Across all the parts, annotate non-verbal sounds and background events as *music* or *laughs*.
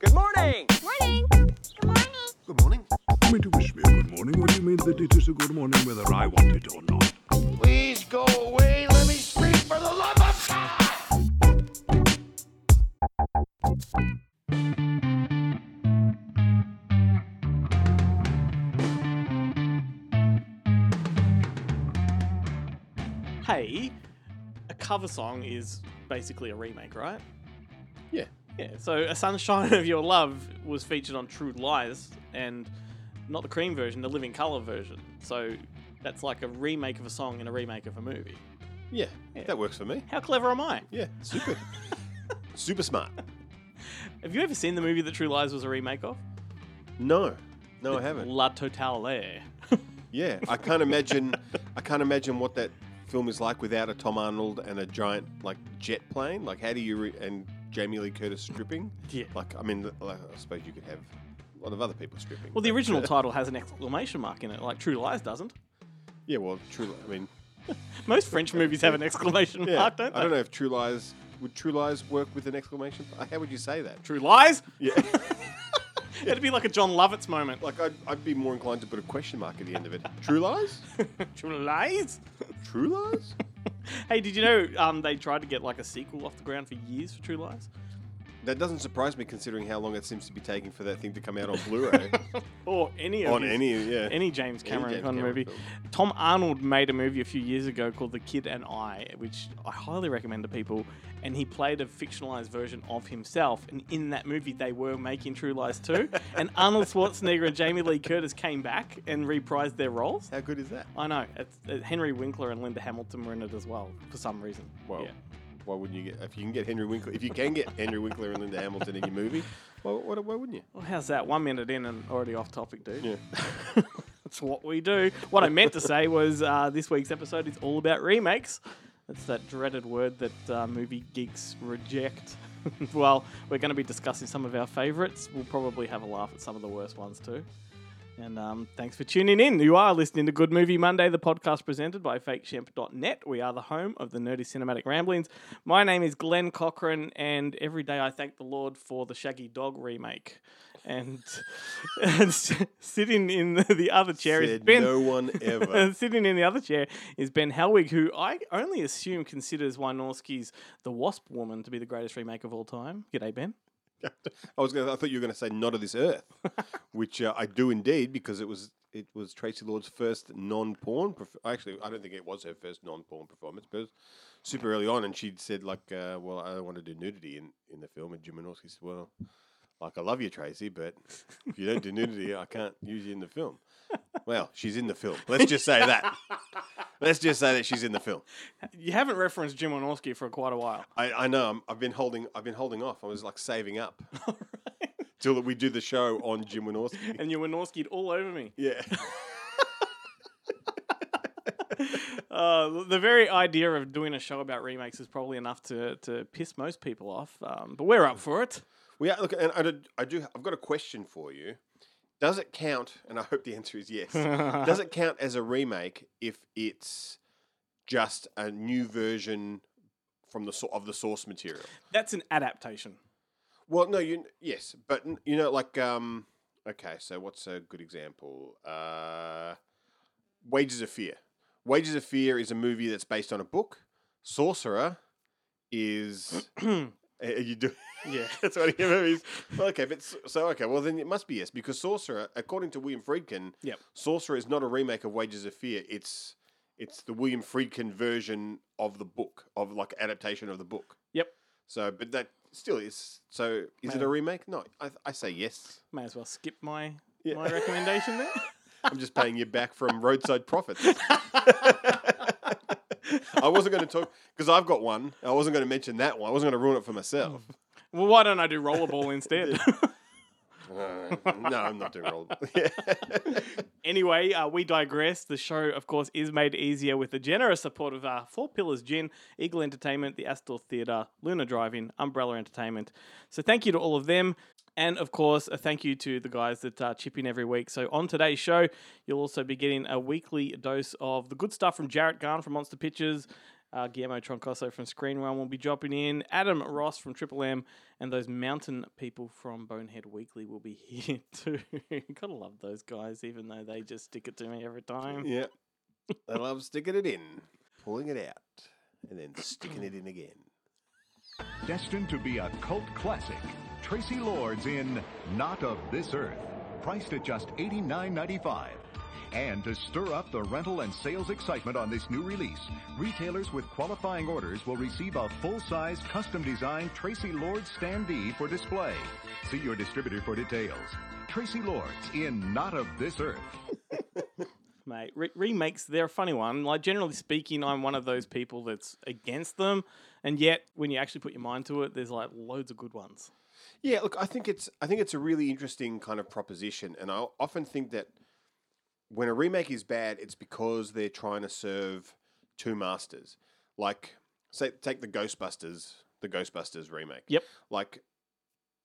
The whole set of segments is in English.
Good morning. Morning. Good morning. Good morning. You mean to wish me a good morning? What do you mean that it is a good morning whether I want it or not? Please go away. Let me sleep for the love of God. hey, a cover song is basically a remake, right? Yeah. So, "A Sunshine of Your Love" was featured on True Lies, and not the cream version, the living color version. So, that's like a remake of a song and a remake of a movie. Yeah, Yeah. that works for me. How clever am I? Yeah, super. *laughs* super smart. Have you ever seen the movie that True Lies was a remake of? No, no, I haven't. La Totale. *laughs* Yeah, I can't imagine. I can't imagine what that film is like without a Tom Arnold and a giant like jet plane. Like, how do you re- and Jamie Lee Curtis stripping? Yeah. Like, I mean, like, I suppose you could have a lot of other people stripping. Well, the but- original uh, title has an exclamation mark in it, like True Lies doesn't. Yeah, well, True. I mean, *laughs* Most French movies have an exclamation yeah. mark, don't they? I don't know if True Lies would True Lies work with an exclamation. How would you say that? True Lies? Yeah. *laughs* It'd be like a Jon Lovitz moment. Like I'd, I'd be more inclined to put a question mark at the end of it. True lies? *laughs* True Lies? True lies? Hey, did you know um, they tried to get like a sequel off the ground for years for True Lies? That doesn't surprise me considering how long it seems to be taking for that thing to come out on *laughs* Blu-ray. Or any of on his- any, yeah. any James Cameron James kind Cameron movie. film. Tom Arnold made a movie a few years ago called The Kid and I, which I highly recommend to people. And he played a fictionalized version of himself. And in that movie, they were making True Lies too. *laughs* and Arnold Schwarzenegger and Jamie Lee Curtis came back and reprised their roles. How good is that? I know. It's, uh, Henry Winkler and Linda Hamilton were in it as well for some reason. Well, yeah. Why wouldn't you get if you can get Henry Winkler if you can get Henry Winkler and Linda Hamilton in your movie? Well, why, why wouldn't you? Well, how's that? One minute in and already off topic, dude. Yeah. *laughs* That's what we do. What I meant to say was uh, this week's episode is all about remakes. That's that dreaded word that uh, movie geeks reject. *laughs* well, we're going to be discussing some of our favourites. We'll probably have a laugh at some of the worst ones too. And um, thanks for tuning in. You are listening to Good Movie Monday, the podcast presented by FakeShemp.net. We are the home of the nerdy cinematic ramblings. My name is Glenn Cochran, and every day I thank the Lord for the Shaggy Dog remake. And, *laughs* and sitting in the, the other chair is Ben. no one ever. *laughs* Sitting in the other chair is Ben Helwig, who I only assume considers Wynorski's The Wasp Woman to be the greatest remake of all time. G'day, Ben. *laughs* I was gonna, I thought you were going to say "Not of This Earth," *laughs* which uh, I do indeed because it was it was Traci Lords' first non-porn. Perf- Actually, I don't think it was her first non-porn performance, but it was super early on, and she'd said like, uh, "Well, I don't want to do nudity in, in the film," and Jim Wynorski said, "Well, like I love you, Tracy, but if you don't do nudity, I can't use you in the film." Well, she's in the film. Let's just say that. Let's just say that she's in the film. You haven't referenced Jim Wynorski for quite a while. I, I know. I'm, I've been holding. I've been holding off. I was like saving up *laughs* till that we do the show on Jim Wynorski. And you Wynorski'd all over me. Yeah. *laughs* Uh, the very idea of doing a show about remakes is probably enough to, to piss most people off. Um, but we're up for it. We are, look, and I do, I do. I've got a question for you. Does it count? And I hope the answer is yes. *laughs* Does it count as a remake if it's just a new version from the of the source material? That's an adaptation. Well, no, you yes, but you know, like um, okay, so what's a good example? Uh, Wages of Fear. Wages of Fear is a movie that's based on a book. Sorcerer is. *clears throat* Uh, you do. Yeah. *laughs* That's what he movies. Well, okay, but s- so okay, well then it must be yes because Sorcerer, according to William Friedkin, Yep. Sorcerer is not a remake of Wages of Fear. It's it's the William Friedkin version of the book of like adaptation of the book. Yep. So, but that still is. So, is it a remake? No, I, I say yes. May as well skip my Yeah. my recommendation there. *laughs* I'm just paying you back from roadside profits. *laughs* I wasn't going to talk because I've got one. I wasn't going to mention that one. I wasn't going to ruin it for myself. Mm. Well, why don't I do rollerball *laughs* instead? Uh, *laughs* no, I'm not doing rollerball. *laughs* Anyway, uh, we digress. The show, of course, is made easier with the generous support of uh, Four Pillars Gin, Eagle Entertainment, the Astor Theatre, Luna Drive-In, Umbrella Entertainment. So thank you to all of them. And of course, a thank you to the guys that uh, chip in every week. So on today's show, you'll also be getting a weekly dose of the good stuff from Jarrett Gahan from Monster Pictures. Uh, Guillermo Troncoso from Screen Run will be dropping in. Adam Ross from Triple M and those mountain people from Bonehead Weekly will be *laughs* here too. Gotta love those guys, even though they just stick it to me every time. yeah. they love sticking it in, pulling it out, and then sticking it in again. Destined to be a cult classic, Traci Lords in Not of This Earth, priced at just $89.95. And to stir up the rental and sales excitement on this new release, retailers with qualifying orders will receive a full-size custom-designed Traci Lords standee for display. See your distributor for details. Traci Lords in Not of This Earth. *laughs* Mate, re- remakes, they're a funny one. Like, generally speaking, I'm one of those people that's against them. And yet, when you actually put your mind to it, there's like loads of good ones. Yeah, look, I think it's I think it's a really interesting kind of proposition, and I often think that when a remake is bad, it's because they're trying to serve two masters. Like, say, take the Ghostbusters, the Ghostbusters remake. Yep. Like,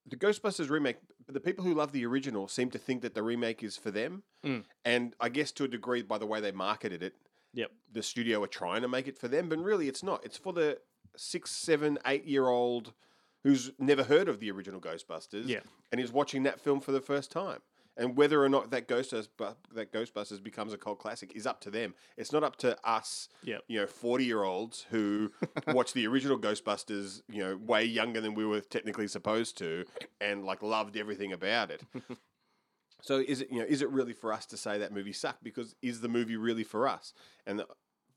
the Ghostbusters remake, the people who love the original seem to think that the remake is for them, Mm. and I guess to a degree, by the way they marketed it, Yep. the studio are trying to make it for them, but really it's not. It's for the six, seven, eight year old who's never heard of the original Ghostbusters Yeah. and is watching that film for the first time. And whether or not that Ghostbusters, that Ghostbusters becomes a cult classic is up to them. It's not up to us, Yep. you know, 40 year olds who *laughs* watch the original Ghostbusters, you know, way younger than we were technically supposed to and like loved everything about it. *laughs* So is it you know is it really for us to say that movie sucked because is the movie really for us and the,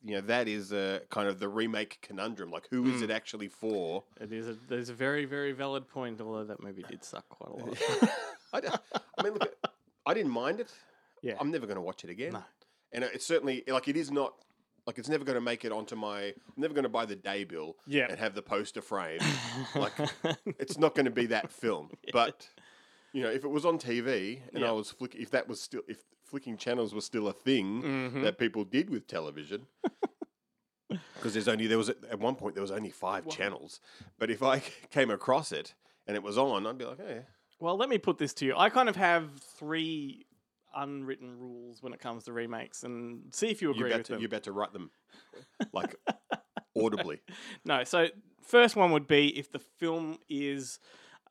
you know that is a kind of the remake conundrum like who is hmm. it actually for It is a, there's a very, very valid point, although that movie did suck quite a lot. *laughs* I, I mean look I didn't mind it Yeah. I'm never going to watch it again No. and it's certainly like it is not like it's never going to make it onto my I'm never going to buy the day bill Yeah. and have the poster frame *laughs* like it's not going to be that film *laughs* but you know if it was on TV and I was flick if that was still if flicking channels was still a thing Mhm. that people did with television *laughs* because there's only there was at one point there was only five channels but if I came across it and it was on I'd be like hey Well, let me put this to you. I kind of have three unwritten rules when it comes to remakes, and see if you you agree bet with to, them. you bet to write them like *laughs* audibly No, so first one would be if the film is,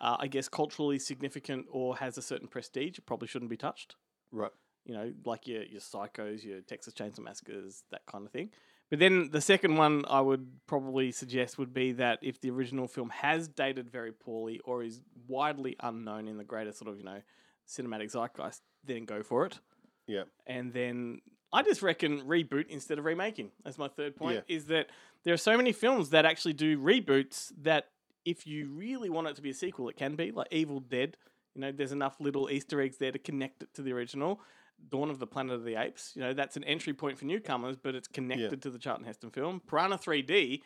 uh, I guess, culturally significant or has a certain prestige, it probably shouldn't be touched. right You know, like your your Psychos, your Texas Chainsaw Massacres, that kind of thing. But then the second one I would probably suggest would be that if the original film has dated very poorly or is widely unknown in the greater sort of you know cinematic zeitgeist, then go for it. yeah And then I just reckon reboot instead of remaking. That's my third point. Yeah. Is that there are so many films that actually do reboots that if you really want it to be a sequel, it can be like Evil Dead. You know, there's enough little Easter eggs there to connect it to the original. Dawn of the Planet of the Apes. You know, that's an entry point for newcomers, but it's connected to the Charlton Heston film. Piranha 3D,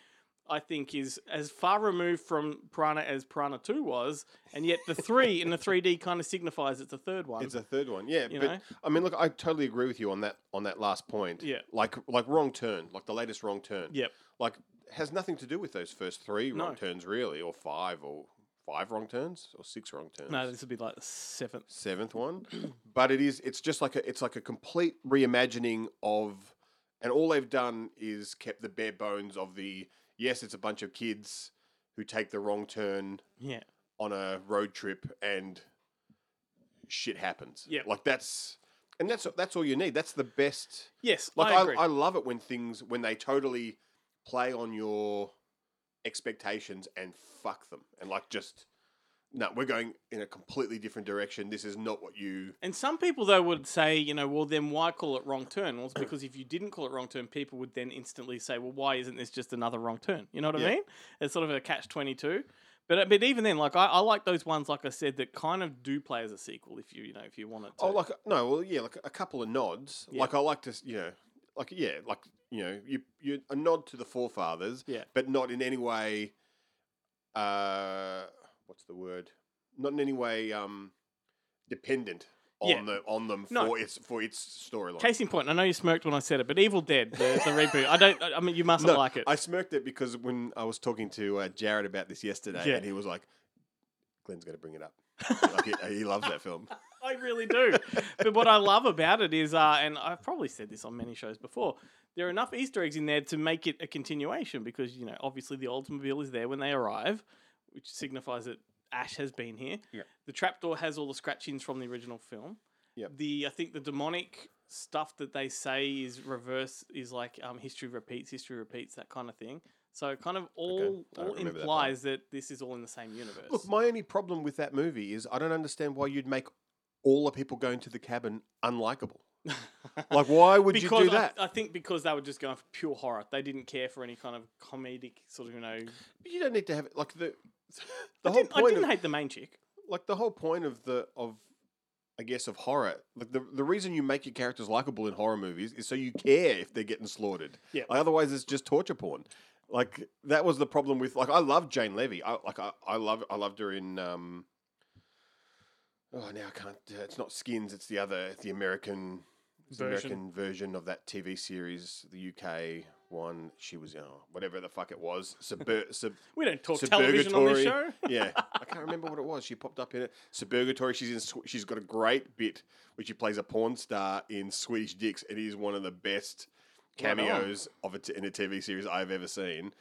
I think, is as far removed from Piranha as Piranha 2 was, and yet the 3 in the 3D kind of signifies it's a third one. It's a third one, yeah. You but know? I mean, look, I totally agree with you on that on that last point. Yeah. like like wrong turn, like the latest wrong turn. Yep. like has nothing to do with those first three wrong No. turns, really, or five, or five wrong turns, or six wrong turns. No, this would be like the seventh. seventh one, *clears throat* but it is it's just like a it's like a complete reimagining of, and all they've done is kept the bare bones of the yes, it's a bunch of kids who take the wrong turn Yeah. on a road trip and shit happens. Yeah. Like that's and that's that's all you need. That's the best. Yes, Like I I. I, love it when things when they totally play on your expectations and fuck them and like just no, we're going in a completely different direction. This is not what you. and some people though would say, you know, well then why call it wrong turn? Well, it's because if you didn't call it wrong turn, people would then instantly say, well, why isn't this just another wrong turn? You know what Yeah. I mean? It's sort of a catch twenty two. But uh, but even then, like I, I like those ones, like I said, that kind of do play as a sequel if you you know if you want it to. Oh, like no, well, yeah, like a couple of nods. Yeah. Like I like to, you know, like yeah, like you know, you you a nod to the forefathers. Yeah. but not in any way. Uh, what's the word? Not in any way um, dependent on Yeah. the on them No. for its for its storyline. Case in point, I know you smirked when I said it, but Evil Dead, the, the reboot, I don't. I mean, you mustn't No, like it. I smirked it because when I was talking to uh, Jared about this yesterday, Yeah. and he was like, "Glenn's going to bring it up." like he, he loves that film. *laughs* I really do. but what I love about it is, uh, and I've probably said this on many shows before, there are enough Easter eggs in there to make it a continuation because, you know, obviously the Oldsmobile is there when they arrive, which signifies that Ash has been here. Yeah. The trapdoor has all the scratchings from the original film. Yep. The I think the demonic stuff that they say is reverse is like um, history repeats, history repeats, that kind of thing. So kind of all don't all remember that implies that, this is all in the same universe. Look, my only problem with that movie is I don't understand why you'd make all the people going to the cabin unlikable. like, why would because you do that? I, think because they were just going for pure horror. They didn't care for any kind of comedic sort of you know. But you don't need to have like the *laughs* the I whole didn't, I point didn't of hate the main chick. like the whole point of the of I guess of horror. Like the the reason you make your characters likable in horror movies is so you care if they're getting slaughtered. Yeah. Like, otherwise, it's just torture porn. Like that was the problem with like I love Jane Levy. I like I, I love I loved her in um. Oh, now I can't. Uh, it's not Skins. It's the other. The American. Version. American version of that TV series, the UK one. She was, oh, whatever the fuck it was. Subver- *laughs* sub- We don't talk television on this show. *laughs* Yeah, I can't remember what it was. She popped up in it. Suburgatory. She's in. She's got a great bit where she plays a porn star in Swedish Dicks. It is one of the best Right cameos of a t- in a TV series I've ever seen.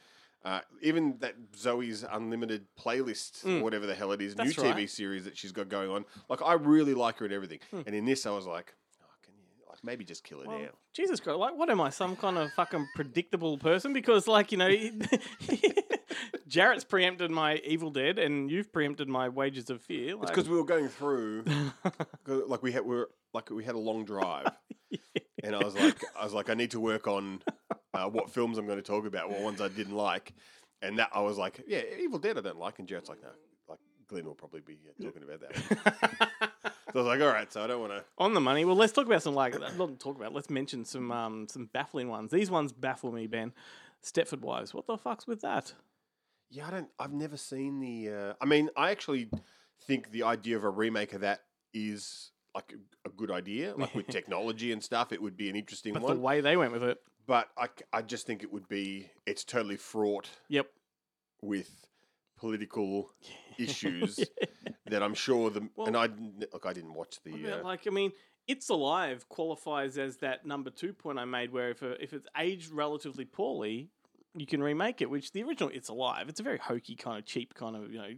Uh, even that Zoe's Unlimited playlist, or whatever the hell it is, new Mm. TV right. series that she's got going on. Like I really like her and everything. Hmm. And in this, I was like, oh, can you like maybe just kill her Well, now? Jesus Christ! Like, what am I? Some kind of fucking predictable person? Because, like, you know, *laughs* Jarrett's preempted my Evil Dead, and you've preempted my Wages of Fear. It's because we were going through, *laughs* like we had we were like we had a long drive, *laughs* and I was like, I was like, I need to work on uh, what films I'm going to talk about, what ones I didn't like, and that I was like, yeah, Evil Dead I don't like, and Jared's like, no, like Glenn will probably be uh, talking about that. *laughs* So I was like, all right, so I don't want to. on the money. Well, let's talk about some like not talk about. Let's mention some um some baffling ones. These ones baffle me, Ben. Stepford Wives. What the fuck's with that? Yeah, I don't. I've never seen the. Uh, I mean, I actually think the idea of a remake of that is like a, a good idea. Like with *laughs* technology and stuff, it would be an interesting But one. the way they went with it. But I, I just think it would be it's totally fraught Yep. with political *laughs* issues *laughs* that I'm sure the Well- and I didn't- look I didn't watch the Yeah, uh, like I mean, It's Alive qualifies as that number two point I made, where if, a, if it's aged relatively poorly, you can remake it. Which the original It's Alive, it's a very hokey kind of cheap kind of you know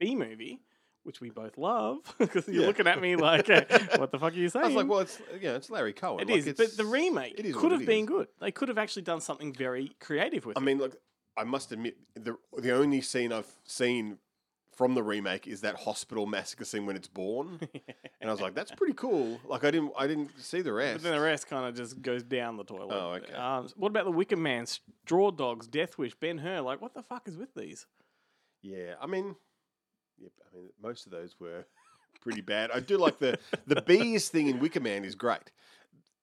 B movie, which we both love *laughs* because you're Yeah. looking at me *laughs* like, uh, what the fuck are you saying? I was like, well, it's yeah, it's Larry Cohen. It like, is, but the remake it is could what have it been is. good. They could have actually done something very creative with it. I mean, look, I must admit the the only scene I've seen from the remake is that hospital massacre scene when it's born, *laughs* and I was like, that's pretty cool. Like I didn't I didn't see the rest. But rest. then the rest kind of just goes down the toilet. Oh, okay. Um, what about the Wicker Man, Straw Dogs, Death Wish, Ben Hur? Like, what the fuck is with these? Yeah, I mean, yeah, I mean, most of those were *laughs* pretty bad. I do like the the bees thing in Wicker Man is great.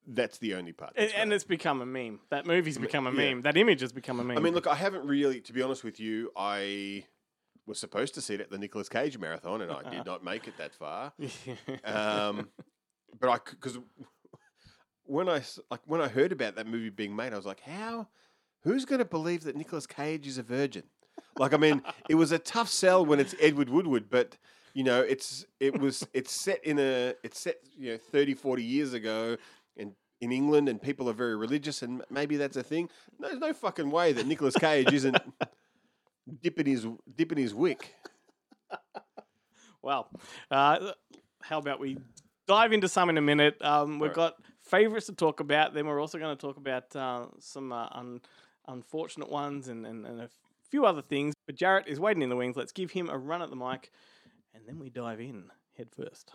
That's the only part. And, and it's become a meme. That movie's become a yeah. meme. That image has become a meme. I mean, look, I haven't really, to be honest with you, I was supposed to see it at the Nicolas Cage marathon, and I *laughs* did not make it that far. *laughs* Um, but I because when I like when I heard about that movie being made, I was like, how? Who's going to believe that Nicolas Cage is a virgin? Like, I mean, it was a tough sell when it's Edward Woodward, but you know, it's it was it's set in a it's set you know 30, 40 years ago, and in England, and people are very religious, and maybe that's a thing. No, there's no fucking way that Nicolas Cage isn't dipping his dipping his wick. well, uh, how about we dive into some in a minute? Um, we've Alright. got favorites to talk about. Then we're also going to talk about uh, some uh, un- unfortunate ones and, and, and a few other things. But Jarrett is waiting in the wings. Let's give him a run at the mic, and then we dive in head first.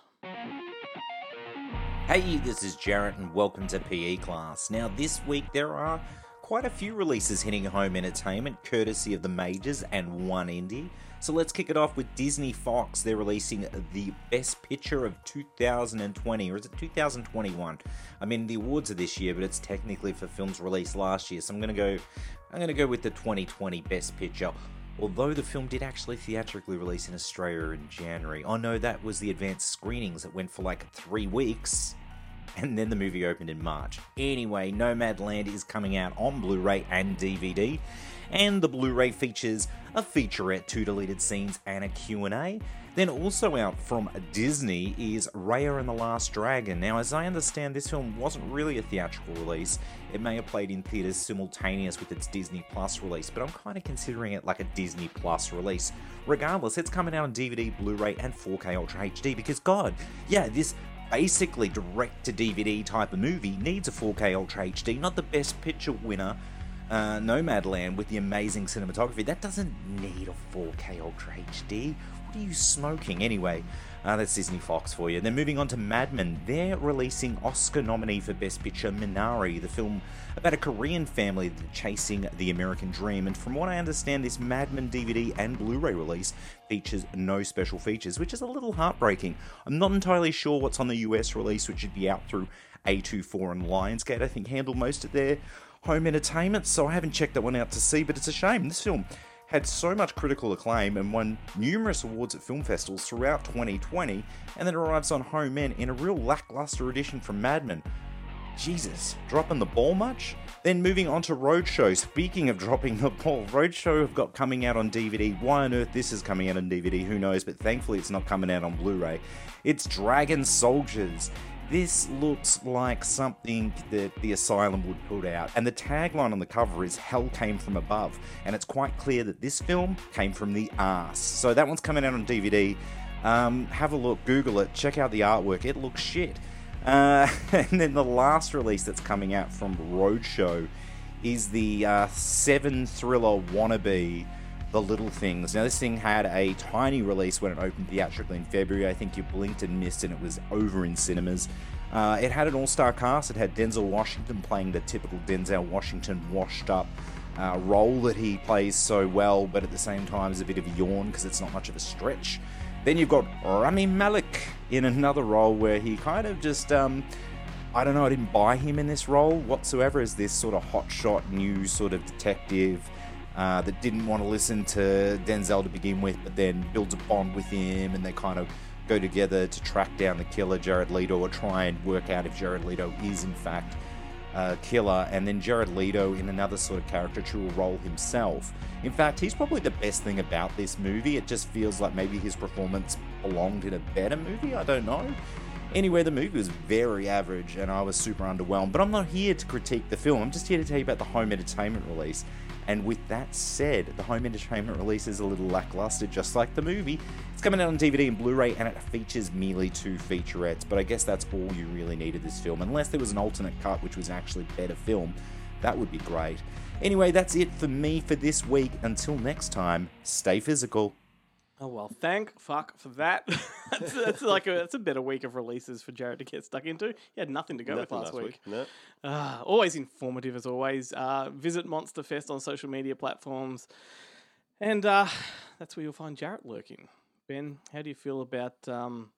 Hey, this is Jarrett, and welcome to PE Class. Now, this week there are quite a few releases hitting home entertainment, courtesy of the majors and one indie. So let's kick it off with Disney Fox. They're releasing the Best Picture of 2020, or is it 2021? I mean, the awards are this year, but it's technically for films released last year. So I'm gonna go, I'm gonna go with the 2020 Best Picture. Although the film did actually theatrically release in Australia in January. Oh no, that was the advanced screenings that went for like three weeks and then the movie opened in March. Anyway, Nomadland is coming out on Blu ray and DVD, and the Blu ray features a featurette, two deleted scenes, and a Q&A. Then also out from Disney is Raya and the Last Dragon. Now, as I understand, this film wasn't really a theatrical release. It may have played in theaters simultaneous with its Disney Plus release, but I'm kind of considering it like a Disney Plus release. Regardless, it's coming out on DVD, Blu-ray, and 4K Ultra HD because God, yeah, this basically direct to DVD type of movie needs a 4K Ultra HD, not the best picture winner. Uh, Nomadland with the amazing cinematography that doesn't need a 4K Ultra HD. What are you smoking anyway? Uh, that's Disney Fox for you. Then moving on to Madman, they're releasing Oscar nominee for Best Picture Minari, the film about a Korean family chasing the American dream. And from what I understand, this Madman DVD and Blu ray release features no special features, which is a little heartbreaking. I'm not entirely sure what's on the US release, which should be out through A24 and Lionsgate, I think, handle most of their home entertainment, so I haven't checked that one out to see, but it's a shame. This film had so much critical acclaim and won numerous awards at film festivals throughout 2020, and then arrives on home men in a real lackluster edition from Madman. Jesus, dropping the ball much? Then moving on to Roadshow. Speaking of dropping the ball, Roadshow have got coming out on DVD. Why on earth this is coming out on DVD, who knows, but thankfully it's not coming out on Blu ray. It's Dragon Soldiers. This looks like something that the Asylum would put out, and the tagline on the cover is Hell Came From Above, and it's quite clear that this film came from the arse. So that one's coming out on DVD. Um, have a look, Google it, check out the artwork, it looks shit. Uh, *laughs* and then the last release that's coming out from Roadshow is the uh, seven thriller wannabe, The Little Things. Now, this thing had a tiny release when it opened theatrically in February. I think you blinked and missed, and it was over in cinemas. Uh, it had an all star cast. It had Denzel Washington playing the typical Denzel Washington washed up uh, role that he plays so well, but at the same time is a bit of a yawn because it's not much of a stretch. Then you've got Rami Malek in another role where he kind of just, um, I don't know, I didn't buy him in this role whatsoever as this sort of hotshot new sort of detective uh, that didn't want to listen to Denzel to begin with, but then builds a bond with him and they kind of go together to track down the killer, Jared Leto, or try and work out if Jared Leto is in fact a killer, and then Jared Leto in another sort of caricatural role himself. In fact, he's probably the best thing about this movie. It just feels like maybe his performance belonged in a better movie. I don't know. Anyway, the movie was very average and I was super underwhelmed. But I'm not here to critique the film, I'm just here to tell you about the home entertainment release. And with that said, the home entertainment release is a little lackluster, just like the movie. It's coming out on DVD and Blu ray, and it features merely two featurettes, but I guess that's all you really needed this film. Unless there was an alternate cut, which was actually better film, that would be great. Anyway, that's it for me for this week. Until next time, stay physical. Oh well, thank fuck for that. *laughs* that's, that's like a that's a better week of releases for Jared to get stuck into. He had nothing to go with last, week. No. Ah, always informative as always. Uh, visit Monster Fest on social media platforms, and uh, that's where you'll find Jarrett lurking. Ben, how do you feel about um,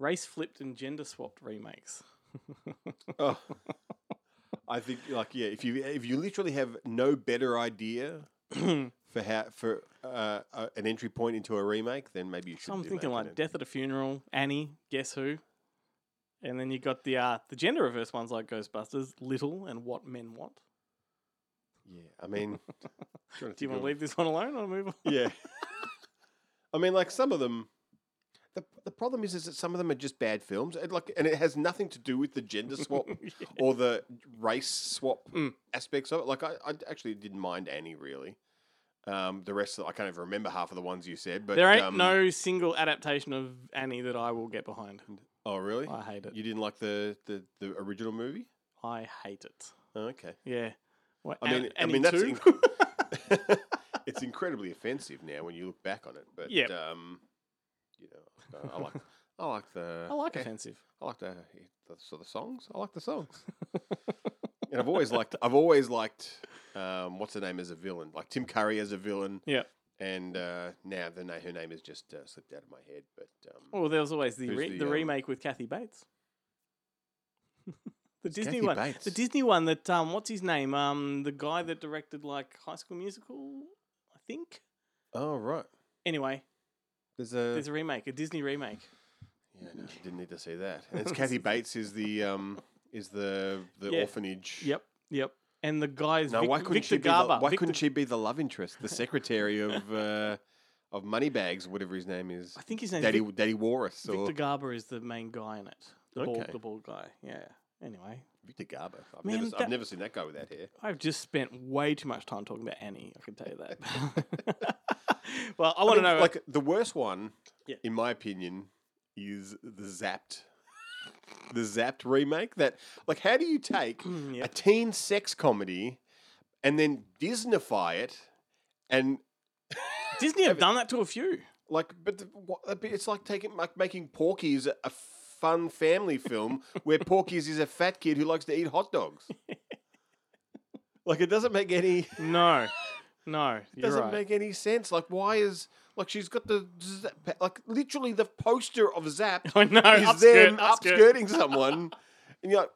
race flipped and gender swapped remakes? *laughs* Oh. I think like yeah, if you if you literally have no better idea *clears throat* for how for uh, uh, an entry point into a remake, then maybe you should. So I'm thinking like it. Death at a Funeral, Annie, Guess Who, and then you got the uh, the gender reverse ones like Ghostbusters, Little, and What Men Want. Yeah, I mean, *laughs* do you want to leave this one alone or move on? Yeah. *laughs* *laughs* I mean, like some of them. The, the problem is, is that some of them are just bad films, and like, and it has nothing to do with the gender swap or the race swap Mm. aspects of it. Like, I, I actually didn't mind Annie really. Um, the rest, of, I can't even remember half of the ones you said. But there ain't um, no single adaptation of Annie that I will get behind. Oh, really? I hate it. You didn't like the the, the original movie? I hate it. Oh, okay. Yeah. What, I mean, An- I mean that's inc- *laughs* *laughs* it's incredibly offensive now when you look back on it. But Yep. um, you know, I like I like the I like eh, offensive. I like the, the so the songs. I like the songs. *laughs* and I've always liked I've always liked um, what's her name as a villain, like Tim Curry as a villain. Yeah. And uh, now the na- her name has just uh, slipped out of my head. But um, Well, there was always the re- the, the, um, remake with Kathy Bates. *laughs* the Disney Kathy one. Bates? The Disney one that um what's his name? Um the guy that directed like High School Musical, I think. Oh right. Anyway, There's a. there's a remake, a Disney remake. yeah, no, didn't need to see that. And it's Kathy *laughs* Bates is the um is the the Yeah. orphanage. Yep, yep. And the guy's No, Vic- why couldn't Victor she be Garber. the, Why Victor- couldn't she be the love interest, the secretary of *laughs* uh, of Moneybags, whatever his name is? I think his name's Daddy Vic- Daddy Warris or Victor Garber is the main guy in it. The bald, Okay. the bald guy. Yeah. Anyway, Victor Garber. I've, Man, never, that- I've never seen that guy without hair. I've just spent way too much time talking about Annie. I can tell you that. *laughs* *laughs* well, I want to mean, know. like the worst one, Yeah. in my opinion, is the Zapped. The Zapped remake. That like, how do you take Mm, Yep. a teen sex comedy and then Disneyfy it and *laughs* Disney have done that to a few. like, but it's like taking like making Porky's a fun family film *laughs* where Porky's is a fat kid who likes to eat hot dogs. *laughs* like, it doesn't make any. No, no, It doesn't right. make any sense. Like, why is like she's got the like literally the poster of Zap *laughs* I know, is upskirt, them upskirt. upskirting someone, *laughs* and you're like,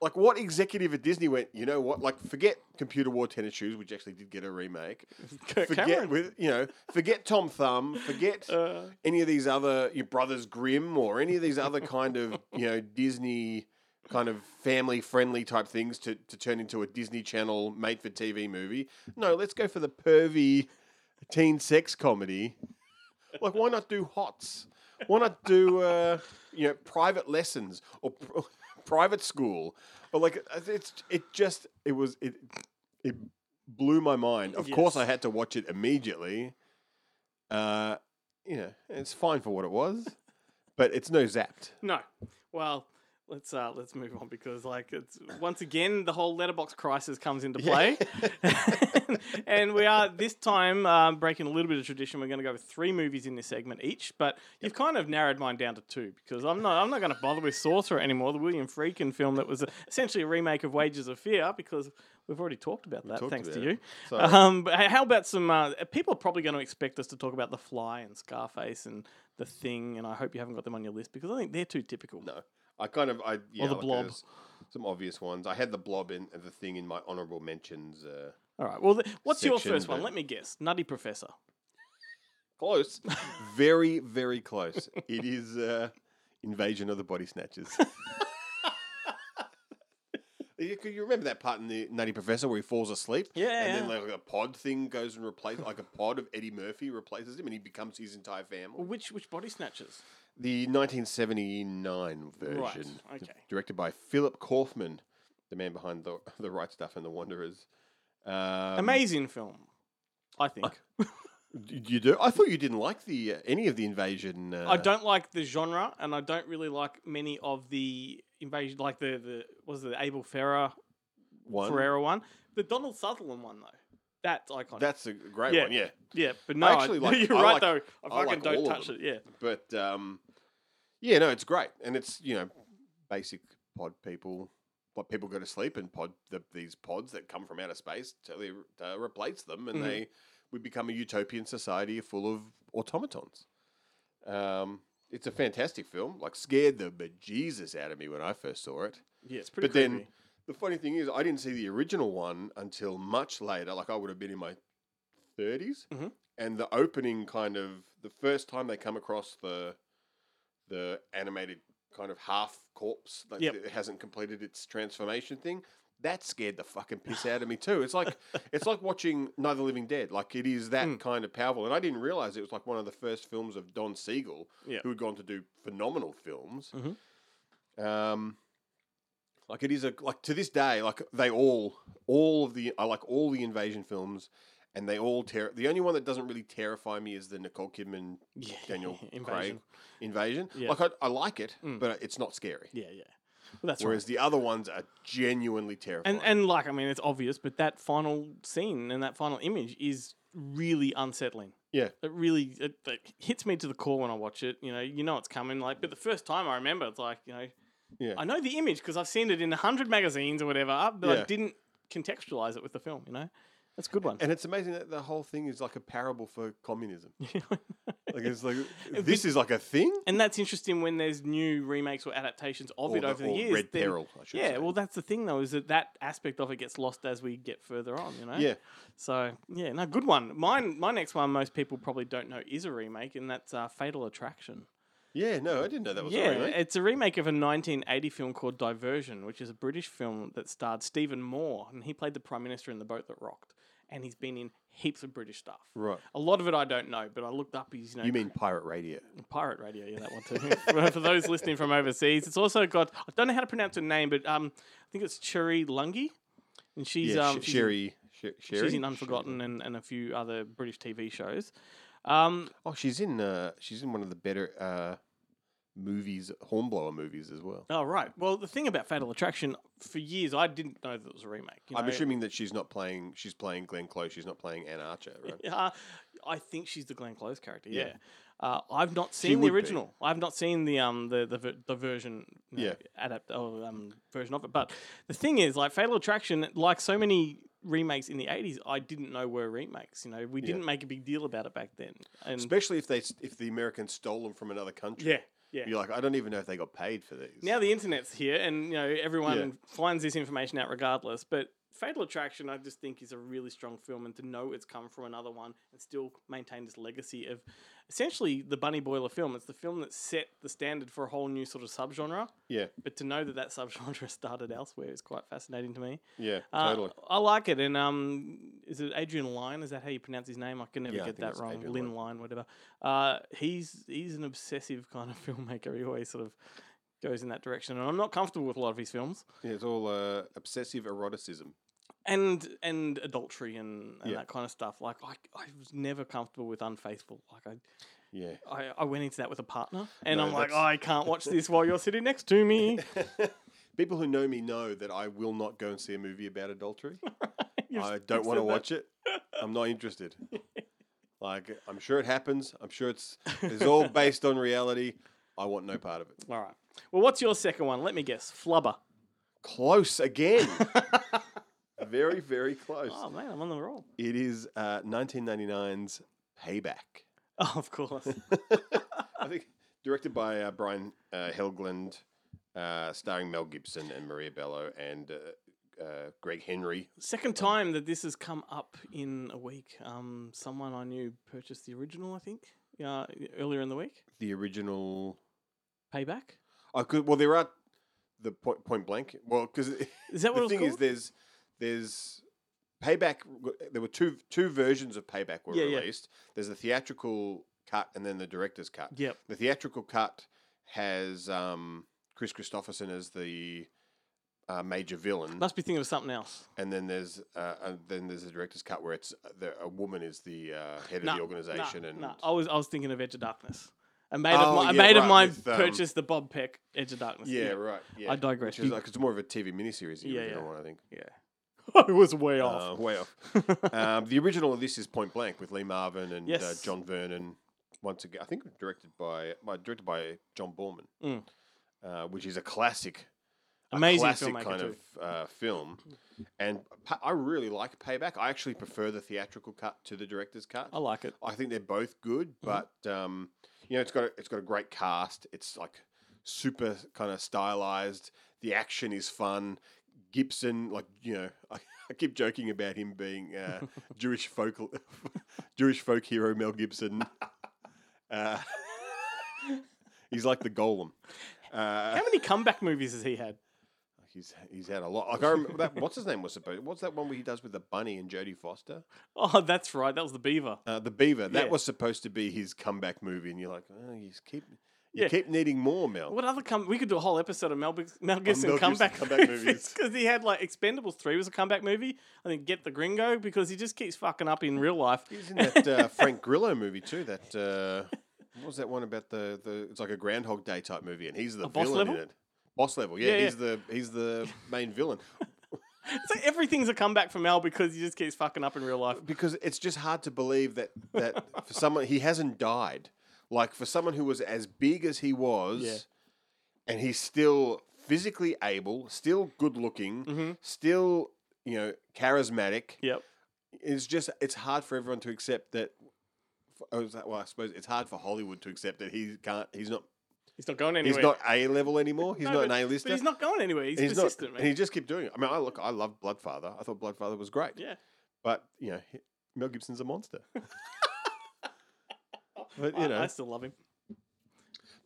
like what executive at Disney went? You know what? Like, forget Computer Wore Tennis Shoes, which actually did get a remake. *laughs* Forget Cameron. with you know, forget Tom Thumb, forget Uh, any of these other your Brothers Grimm or any of these other kind of you know Disney kind of family friendly type things to, to turn into a Disney Channel made for TV movie. No, let's go for the pervy teen sex comedy. Like, why not do Hots? Why not do uh, you know private lessons or pr- *laughs* private school? Or like it's it just it was it it blew my mind. Of course, I had to watch it immediately. Uh, you know, it's fine for what it was, but it's no zapped. no. Well, let's uh, let's move on because like it's once again the whole letterbox crisis comes into play, *laughs* and we are this time um, breaking a little bit of tradition. We're going to go with three movies in this segment each, but you've kind of narrowed mine down to two because I'm not I'm not going to bother with Sorcerer anymore, the William Friedkin film that was essentially a remake of Wages of Fear because we've already talked about that. talked thanks to you. Um, but how about some? Uh, people are probably going to expect us to talk about The Fly and Scarface and The Thing, and I hope you haven't got them on your list because I think they're too typical. No, I kind of I yeah, the like Blob. Some obvious ones. I had the blob in the thing in my honourable mentions. Uh, All right. Well, th- what's your first one? Let me guess. Nutty Professor. close, *laughs* very very close. It is uh, Invasion of the Body Snatchers. *laughs* You, you remember that part in the Nutty Professor where he falls asleep? Yeah, And then like a pod thing goes and replaces, like a pod of Eddie Murphy replaces him, and he becomes his entire family. Which which body snatchers? The 1979 version, Right, okay. directed by Philip Kaufman, the man behind the the Right Stuff and the Wanderers. Um, Amazing film. I think. You do? I thought you didn't like the uh, any of the invasion. Uh, I don't like the genre, and I don't really like many of the invasion, like the the was it the Abel Ferrer one. Ferreira one, the Donald Sutherland one though. That's iconic. That's a great Yeah. one, yeah. yeah, but no, actually *laughs* I, like- you're I right like- though. I I fucking like don't touch it. Yeah, But um, yeah, no, it's great, and it's you know basic pod people. What people go to sleep and pod the, these pods that come from outer space to, to replace them, and Mhm. they we become a utopian society full of automatons. Um, it's a fantastic film. Like scared the bejesus out of me when I first saw it. yeah, it's pretty But creepy. then the funny thing is, I didn't see the original one until much later. Like I would have been in my 30s, Mhm. and the opening kind of the first time they come across the the animated kind of half corpse that Yep. it hasn't completed its transformation thing. That scared the fucking piss out of me *laughs* too. It's like it's like watching Night of the Living Dead. Like it is that Mm. kind of powerful, and I didn't realize it was like one of the first films of Don Siegel, Yeah. who had gone to do phenomenal films. Mhm. Um, like it is a like to this day, like they all, all of the I like all the invasion films, and they all ter- The only one that doesn't really terrify me is the Nicole Kidman Yeah, Daniel *laughs* Craig Invasion. invasion. Yeah. Like I, I like it, Mm. but it's not scary. Yeah, yeah. Well, that's Whereas right. the other ones are genuinely terrifying. And and like I mean, it's obvious, but that final scene and that final image is really unsettling. yeah, It really it, it hits me to the core when I watch it. You know, you know it's coming. Like, but the first time I remember, it's like you know, yeah, I know the image because I've seen it in a hundred magazines or whatever, but I didn't contextualize it with the film. You know, That's a good one. And it's amazing that the whole thing is like a parable for communism. *laughs* like it's like *laughs* this is like a thing. And that's interesting when there's new remakes or adaptations of Or it the- over the or years. Red then- Peril, I should yeah, say. well, that's the thing though, is that that aspect of it gets lost as we get further on. You know. Yeah. So yeah, no, good one. Mine, my next one, most people probably don't know is a remake, and that's uh, Fatal Attraction. Yeah, no, I didn't know that was yeah, a remake. it's a remake of a 1980 film called Diversion, which is a British film that starred Stephen Moore, and he played the Prime Minister in The Boat That Rocked, and he's been in heaps of British stuff. Right. A lot of it I don't know, but I looked up his, you know, You mean Pirate Radio? Pirate Radio, yeah, that one too. *laughs* for, those listening from overseas, it's also got I don't know how to pronounce her name, but um, I think it's Cherry Lunghi, and she's yeah, um she's, Sherry. Sh- in, Sherry? she's in Unforgotten and, and a few other British TV shows. Um, Oh, she's in. Uh, she's in one of the better uh, movies, Hornblower movies as well. oh right, well the thing about Fatal Attraction, for years I didn't know that it was a remake. you I'm know. assuming that she's not playing. She's playing Glenn Close. She's not playing Anne Archer, right? *laughs* Uh, I think she's the Glenn Close character. Yeah. Yeah. Uh, I've not seen the would be. original. I've not seen the um the the, ver- the version you know, Yeah. adapt or um version of it. But the thing is, like Fatal Attraction, like so many remakes in the '80s, I didn't know were remakes. You know, we didn't make a big deal about it back then. And Especially if they if the Americans stole them from another country. yeah, yeah. You're like, I don't even know if they got paid for these. Now the internet's here, and you know everyone Yeah. finds this information out regardless. But Fatal Attraction, I just think, is a really strong film, and to know it's come from another one and still maintain this legacy of essentially the Bunny Boiler film. It's the film that set the standard for a whole new sort of subgenre. yeah, But to know that that subgenre *laughs* started elsewhere is quite fascinating to me. yeah, Uh, totally. I like it, and um, is it Adrian Lyne? Is that how you pronounce his name? I can never Yeah, get that wrong. Adrian Lynn Lyne, whatever. Uh, he's he's an obsessive kind of *laughs* filmmaker. He always sort of goes in that direction, and I'm not comfortable with a lot of his films, Yeah, it's all uh, obsessive eroticism. And and adultery and, and Yeah. that kind of stuff. Like I, I was never comfortable with Unfaithful. Like I, Yeah. I, I went into that with a partner, and No, I'm like, that's- I can't watch this while you're sitting next to me. *laughs* People who know me know that I will not go and see a movie about adultery. *laughs* You've- I you've don't want to said that. watch it. I'm not interested. *laughs* Like I'm sure it happens. I'm sure it's it's all based on reality. I want no part of it. All right. Well, what's your second one? Let me guess. Flubber. Close again. Very very close. Oh man, I'm on the roll. It is uh, 1999's Payback. *laughs* Oh, of course. *laughs* I think directed by uh, Brian uh, Helgeland, uh, starring Mel Gibson and Maria Bello and uh, uh, Greg Henry. Second time that this has come up in a week. Um, someone I knew purchased the original. I think. Yeah, earlier in the week. The original. Payback. I could. Well, there are the point point blank. Well, because Is that *laughs* what the was thing is, there's there's Payback. There were two two versions of Payback were Yeah, yeah. released. There's the theatrical cut and then the director's cut. Yep. The theatrical cut has um, Kris Kristofferson as the uh, major villain, Must be thinking of something else. and then there's uh, and then there's the director's cut where it's uh, the, a woman is the uh, head Nah, of the organization, nah, and nah. I was I was thinking of Edge of Darkness. A mate Oh, of mine, a yeah, mate of mine with, um, purchased the Bob Peck Edge of Darkness. yeah, right. Yeah, I digress. Which is like, it's more of a TV miniseries. Yeah, yeah. one, I think. Yeah. *laughs* I was way off. Uh, way off. *laughs* um, the original of this is Point Blank with Lee Marvin and uh, John Vernon. Once again, I think directed by, by directed by John Boorman, Mm. uh, which is a classic, a Amazing classic kind too. of uh, film. And pa- I really like Payback. I actually prefer the theatrical cut to the director's cut. I like it. I think they're both good, Mm-hmm. but um, you know, it's got a, it's got a great cast. It's like super kind of stylized. The action is fun. Gibson, like you know, I, *laughs* I keep joking about him being uh, *laughs* Jewish folk *laughs* Jewish folk hero Mel Gibson. Uh, he's like the golem. Uh, How many comeback movies has he had? he's he's had a lot. Like I remember that. What's his name was supposed? What's that one where he does with the bunny and Jodie Foster? Oh, that's right. That was the Beaver. Uh, the Beaver. That Yeah. was supposed to be his comeback movie, and you're like, oh, just keep you Yeah. keep needing more, Mel. What other come? We could do a whole episode of Mel, Mel Gibson Mel Gibson comeback, comeback *laughs* movies. because he had like Expendables three was a comeback movie. I think Get the Gringo because he just keeps fucking up in real life. He was in that uh, *laughs* Frank Grillo movie too. That uh, what was that one about the, the? It's like a Groundhog Day type movie, and he's the A boss villain level? in it. Boss level, yeah, Yeah, he's the he's the main villain *laughs* So everything's a comeback for Mel because he just keeps fucking up in real life. because it's just hard to believe that that for someone he hasn't died. Like for someone who was as big as he was, Yeah. and he's still physically able, still good looking, Mm-hmm. still you know charismatic. Yep. it's just it's hard for everyone to accept that. I Well, I suppose it's hard for Hollywood to accept that he can't. He's not. He's not going anywhere. He's not A level anymore. He's No, not but- an A lister. He's not going anywhere. He's, And persistent, not, man. and he just kept doing it. I mean, I look, I love Bloodfather. I thought Bloodfather was great. yeah. But you know, Mel Gibson's a monster. *laughs* but you I, know, I still love him.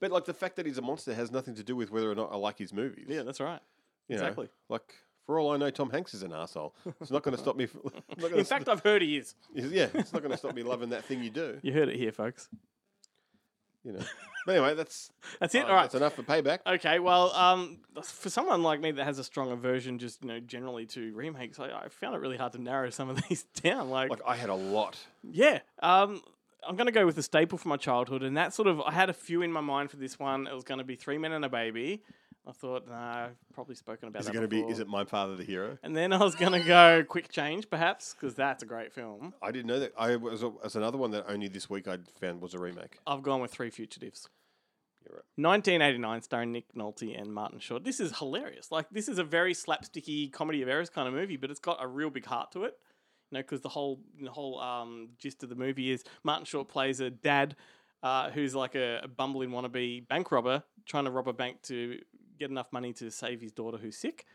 but like the fact that he's a monster has nothing to do with whether or not I like his movies. Yeah, that's right. You know, exactly. like for all I know, Tom Hanks is an asshole. It's not going to stop me. From, *laughs* not gonna In fact, I've heard he is. yeah, it's not going to stop me loving that thing you do. You heard it here, folks. You know. But anyway, that's *laughs* That's it. uh, All right. That's enough for payback. Okay, well, um, for someone like me that has a strong aversion, just you know, generally to remakes, I, I found it really hard to narrow some of *laughs* these down. Like, Like I had a lot. yeah, um, I'm going to go with a staple from my childhood, and that sort of I had a few in my mind for this one. It was going to be Three Men and a Baby. I thought, nah, I've probably spoken about Is it going to be? Is it My Father the Hero? And then I was going to go Quick Change, perhaps, because that's a great film. I didn't know that. I was as another one that only this week I found was a remake. I've gone with Three Fugitives. You're right. 1989, starring Nick Nolte and Martin Short. This is hilarious. Like, this is a very slapsticky comedy of errors kind of movie, but it's got a real big heart to it. You know, because the whole the whole um, gist of the movie is Martin Short plays a dad uh, who's like a, a bumbling wannabe bank robber trying to rob a bank to get enough money to save his daughter who's sick.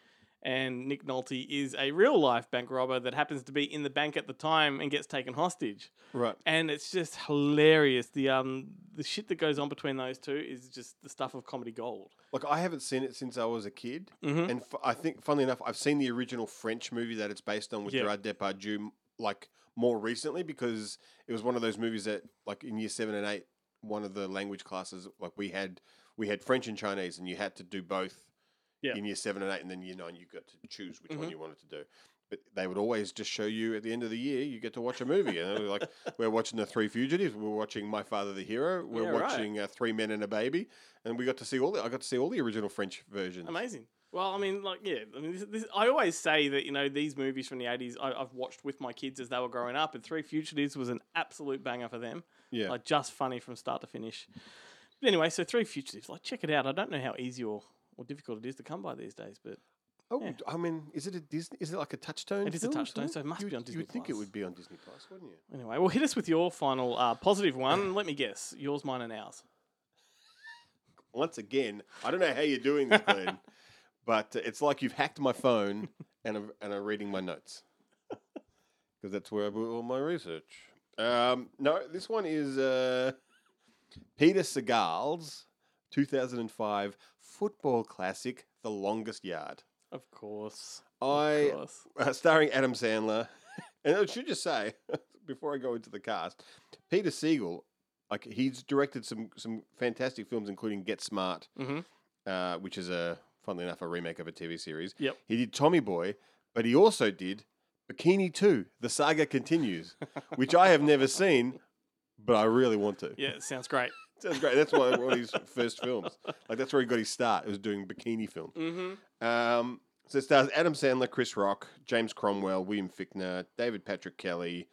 And Nick Nolte is a real life bank robber that happens to be in the bank at the time and gets taken hostage Right. and it's just hilarious. The um the shit that goes on between those two is just the stuff of comedy gold. Like I haven't seen it since I was a kid, Mhm. and f- I think, funnily enough, I've seen the original French movie that it's based on with Yeah. Gerard Depardieu, like more recently because it was one of those movies that, like in year seven and eight, one of the language classes, like we had, we had French and Chinese, and you had to do both Yeah. in year seven and eight, and then year nine you got to choose which Mhm. one you wanted to do. But they would always just show you at the end of the year, you get to watch a movie. And like, *laughs* we're watching The Three Fugitives, we're watching My Father the Hero, we're Yeah, right. watching uh, Three Men and a Baby, and we got to see all the, I got to see all the original French versions. Amazing. Well, I mean, like, yeah. I mean, this, this, I always say that you know these movies from the eighties I've watched with my kids as they were growing up, and Three Fugitives was an absolute banger for them. Yeah. Like just funny from start to finish. But anyway, so Three Fugitives, like, check it out. I don't know how easy or, or difficult it is to come by these days, but Oh, Yeah. I mean, is it a Disney? Is it like a touchstone? It is a touchstone, so it must you be on Disney You would think it would be on Disney Plus, wouldn't you? anyway, well, hit us with your final uh, positive one. Let me guess, yours, mine, and ours. Once again, I don't know how you're doing this, Glenn, *laughs* but it's like you've hacked my phone and are, and are reading my notes because that's where I put all my research. Um, no, this one is uh, Peter Segal's 2005 football classic, The Longest Yard. Of course. I Of course. *laughs* uh, starring Adam Sandler. *laughs* And I should just say, *laughs* before I go into the cast, Peter Segal, like he's directed some some fantastic films, including Get Smart, Mhm. uh, which is a funnily enough a remake of a TV series. Yep. He did Tommy Boy, but he also did Bikini Two: The Saga Continues, which I have never seen, but I really want to. Yeah, it sounds great. Sounds great. That's one one of his first films. Like that's where he got his start. It was doing bikini films. Mm-hmm. Um, so it stars Adam Sandler, Chris Rock, James Cromwell, William Fichtner, David Patrick Kelly,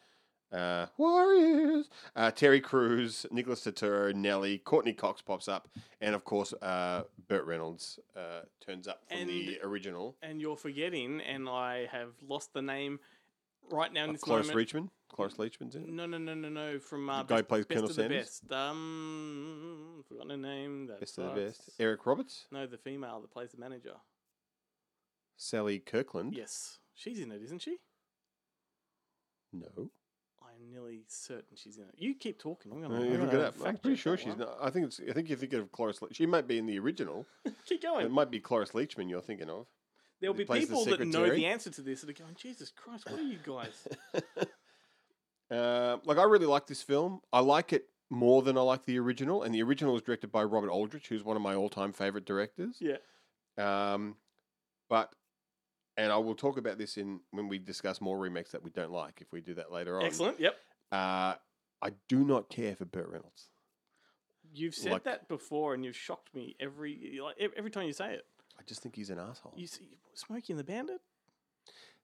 uh, Warriors, uh, Terry Crews, Nicholas Turturro, Nelly, Courteney Cox pops up, and of course uh, Burt Reynolds uh, turns up from the original. And you're forgetting, and I have lost the name right now in Uh, this Cloris moment. Leachman. Cloris Leachman's in it. No, no, no, no, no. From uh, The guy who best, plays best Colonel of the Sanders? best. Um, forgotten her name. That Best of the sucks. best. Eric Roberts, No, the female that plays the manager. Sally Kirkland. Yes, she's in it, isn't she? No. I'm nearly certain she's in it. You keep talking. I'm gonna, you I'm look gonna it up. I'm fact pretty check sure that she's one. not. I think it's. I think you're thinking of Cloris. Le- she might be in the original. *laughs* Keep going. It might be Cloris Leachman you're thinking of. There'll be people that know the answer to this that are going, Jesus Christ, what are you guys? *laughs* Uh, like I really like this film. I like it more than I like the original, and the original was directed by Robert Aldrich, who's one of my all-time favorite directors. yeah. Um, but and I will talk about this in when we discuss more remakes that we don't like. If we do that later on, Excellent. Yep. Uh, I do not care for Burt Reynolds. You've said Like- that before, and you've shocked me every like every time you say it. I just think he's an asshole. You see, Smokey and the Bandit.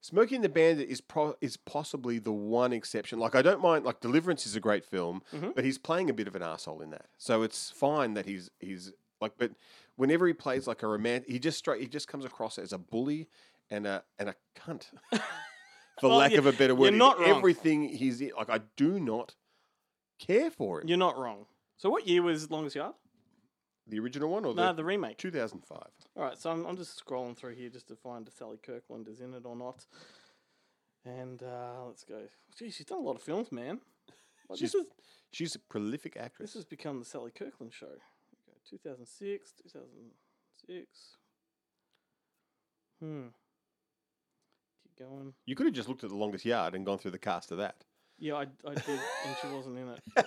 Smoking and the Bandit is pro- is possibly the one exception. Like I don't mind. Like Deliverance is a great film, Mhm. but he's playing a bit of an asshole in that. So it's fine that he's he's like. But whenever he plays like a romantic, he just straight he just comes across as a bully and a and a cunt *laughs* for Well, lack you- of a better word. you're not wrong. Everything he's in, like, I do not care for him. You're not wrong. So what year was Longest Yard? The original one or No, the, the remake. 2005? All right, so I'm, I'm just scrolling through here just to find if Sally Kirkland is in it or not. And uh, let's go. Gee, she's done a lot of films, man. Like, She's this, is, she's a prolific actress. this has become the Sally Kirkland show. Okay, 2006, 2006. Hmm. Keep going. you could have just looked at the longest yard and gone through the cast of that. Yeah, I, I did, and she *laughs* wasn't in it.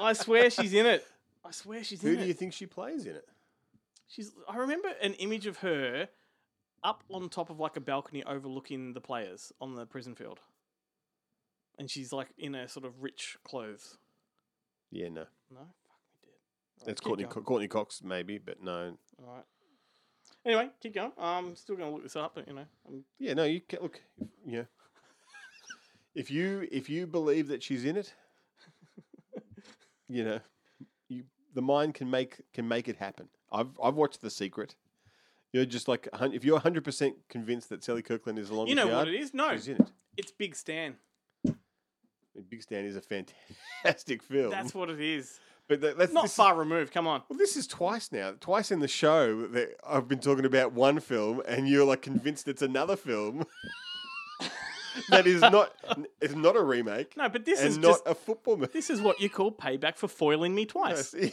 I swear she's in it. I swear she's in it. Who in do it. you think she plays in it? She's. I remember an image of her up on top of like a balcony overlooking the players on the prison field, and she's like in a sort of rich clothes. Yeah, no. No, fuck me dead. That's keep Courteney, going. Co- Courteney Cox, maybe, but no. All right. Anyway, keep going. I'm still going to look this up, but you know, I'm, Yeah, no. You can, look. Yeah. if you if you believe that she's in it, *laughs* you know, the mind can make can make it happen. I've I've watched The Secret. You're just like if you're 100 percent convinced that Sally Kirkland is longest you know what it is? No, she's in it. it's Big Stan. Big Stan is a fantastic *laughs* film. That's what it is. but that, that's Not this far removed. Come on. Well, this is twice now. Twice in the show that I've been talking about one film, and you're like convinced it's another film *laughs* that is not. It's not a remake. No, but this and is not just a football movie. this is what you call payback for foiling me twice. *laughs*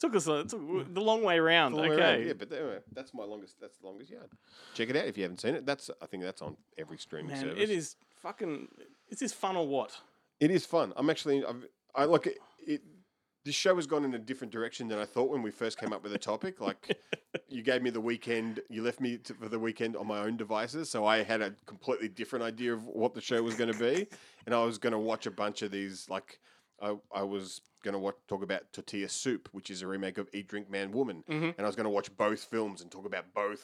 Took us a, took the long way around. All the way okay. around, Yeah, but anyway, that's my longest. That's the longest yard. Check it out if you haven't seen it. That's I think that's on every streaming Man, service. it is fucking. Is this fun or what? It is fun. I'm actually. I've, I like it, it. This show has gone in a different direction than I thought when we first came up with the topic. Like, *laughs* you gave me the weekend. You left me to, for the weekend on my own devices, so I had a completely different idea of what the show was going to be, *laughs* and I was going to watch a bunch of these. Like, I, I was going to talk about Tortilla Soup, which is a remake of Eat, Drink, Man, Woman, Mm-hmm. and I was going to watch both films and talk about both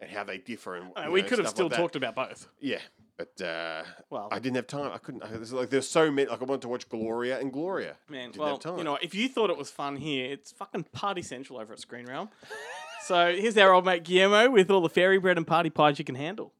and how they differ. And Uh, we know, could have still like talked about both. Yeah, but uh, Well- I didn't have time. I couldn't. I, there's like there's so many. Like I wanted to watch Gloria and Gloria. Man, didn't well, have time. you know, if you thought it was fun here, it's fucking party central over at Screen Realm. so here's our old mate Guillermo with all the fairy bread and party pies you can handle.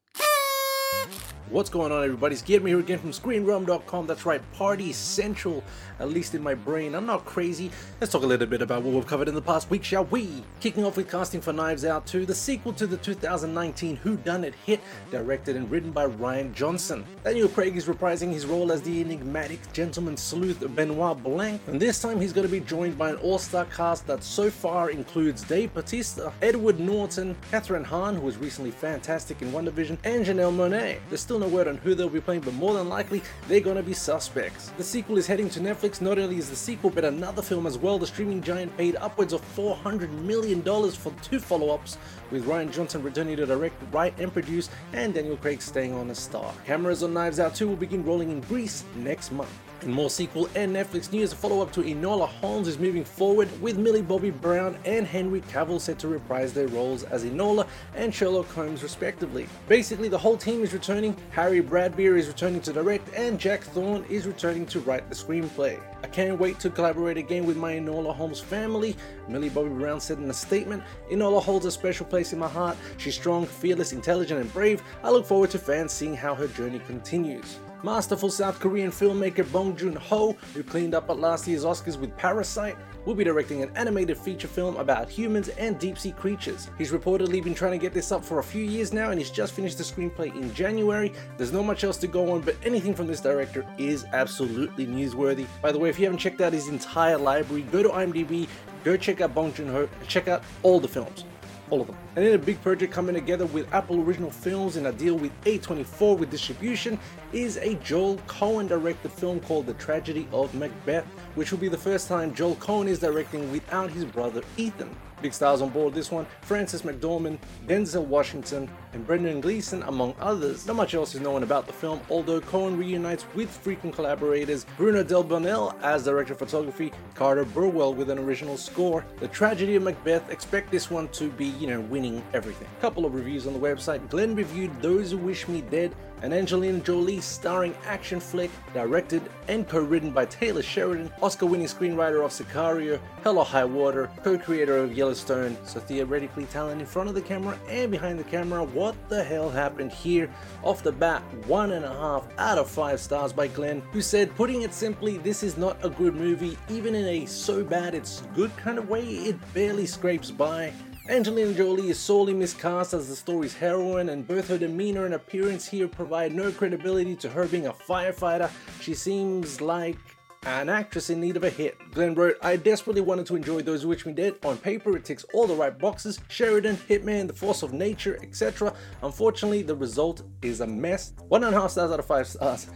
What's going on, everybody? It's Guillermo here again from ScreenRealm.com. That's right, Party Central, at least in my brain. I'm not crazy. Let's talk a little bit about what we've covered in the past week, shall we? Kicking off with casting for Knives Out 2, the sequel to the 2019 Who Done It hit, directed and written by Rian Johnson. Daniel Craig is reprising his role as the enigmatic gentleman sleuth Benoit Blanc, and this time he's going to be joined by an all-star cast that so far includes Dave Bautista, Edward Norton, Kathryn Hahn, who was recently fantastic in WandaVision, and Janelle Monáe. There's still word on who they'll be playing, but more than likely, they're gonna be suspects. The sequel is heading to Netflix. Not only is the sequel, but another film as well. The streaming giant paid upwards of $400 million for two follow ups, with Rian Johnson returning to direct, write, and produce, and Daniel Craig staying on as star. Cameras on Knives Out 2 will begin rolling in Greece next month. More sequel and Netflix news, a follow up to Enola Holmes is moving forward with Millie Bobby Brown and Henry Cavill set to reprise their roles as Enola and Sherlock Holmes, respectively. Basically, the whole team is returning, Harry Bradbeer is returning to direct, and Jack Thorne is returning to write the screenplay. I can't wait to collaborate again with my Enola Holmes family. Millie Bobby Brown said in a statement Enola holds a special place in my heart. She's strong, fearless, intelligent, and brave. I look forward to fans seeing how her journey continues. Masterful South Korean filmmaker Bong Joon Ho, who cleaned up at last year's Oscars with Parasite, will be directing an animated feature film about humans and deep sea creatures. He's reportedly been trying to get this up for a few years now and he's just finished the screenplay in January. There's not much else to go on, but anything from this director is absolutely newsworthy. By the way, if you haven't checked out his entire library, go to IMDb, go check out Bong Joon Ho, check out all the films all of them. And then a big project coming together with Apple Original Films in a deal with A24 with distribution is a Joel Coen directed film called The Tragedy of Macbeth, which will be the first time Joel Coen is directing without his brother Ethan. Big stars on board this one Frances McDormand, Denzel Washington, and Brendan Gleeson, among others. Not much else is known about the film, although Coen reunites with frequent collaborators Bruno Delbonnel as director of photography, Carter Burwell with an original score. The Tragedy of Macbeth, expect this one to be, you know, winning everything. Couple of reviews on the website. Glenn reviewed Those Who Wish Me Dead an Angelina Jolie starring action flick directed and co-written by Taylor Sheridan, Oscar-winning screenwriter of Sicario, Hell or High Water, co-creator of Yellowstone, so theoretically talented in front of the camera and behind the camera. What the hell happened here? Off the bat, one and a half out of five stars by Glenn, who said, putting it simply, this is not a good movie, even in a so bad it's good kind of way, it barely scrapes by. Angelina Jolie is sorely miscast as the story's heroine, and both her demeanor and appearance here provide no credibility to her being a firefighter. She seems like an actress in need of a hit. Glenn wrote, I desperately wanted to enjoy Those Who We Did. On paper, it ticks all the right boxes Sheridan, Hitman, The Force of Nature, etc. Unfortunately, the result is a mess. One and a half stars out of five stars.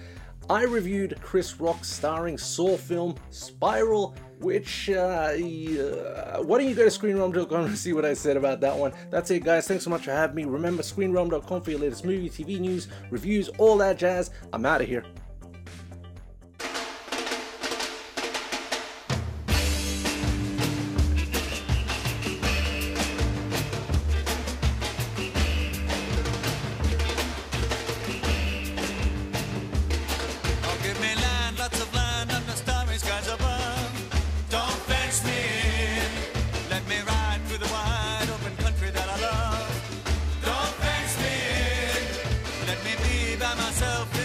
I reviewed Chris Rock's starring Saw film Spiral, which, uh, yeah, why don't you go to screenrealm.com and see what I said about that one? That's it, guys. Thanks so much for having me. Remember, screenrealm.com for your latest movie, TV news, reviews, all that jazz. I'm out of here. yourself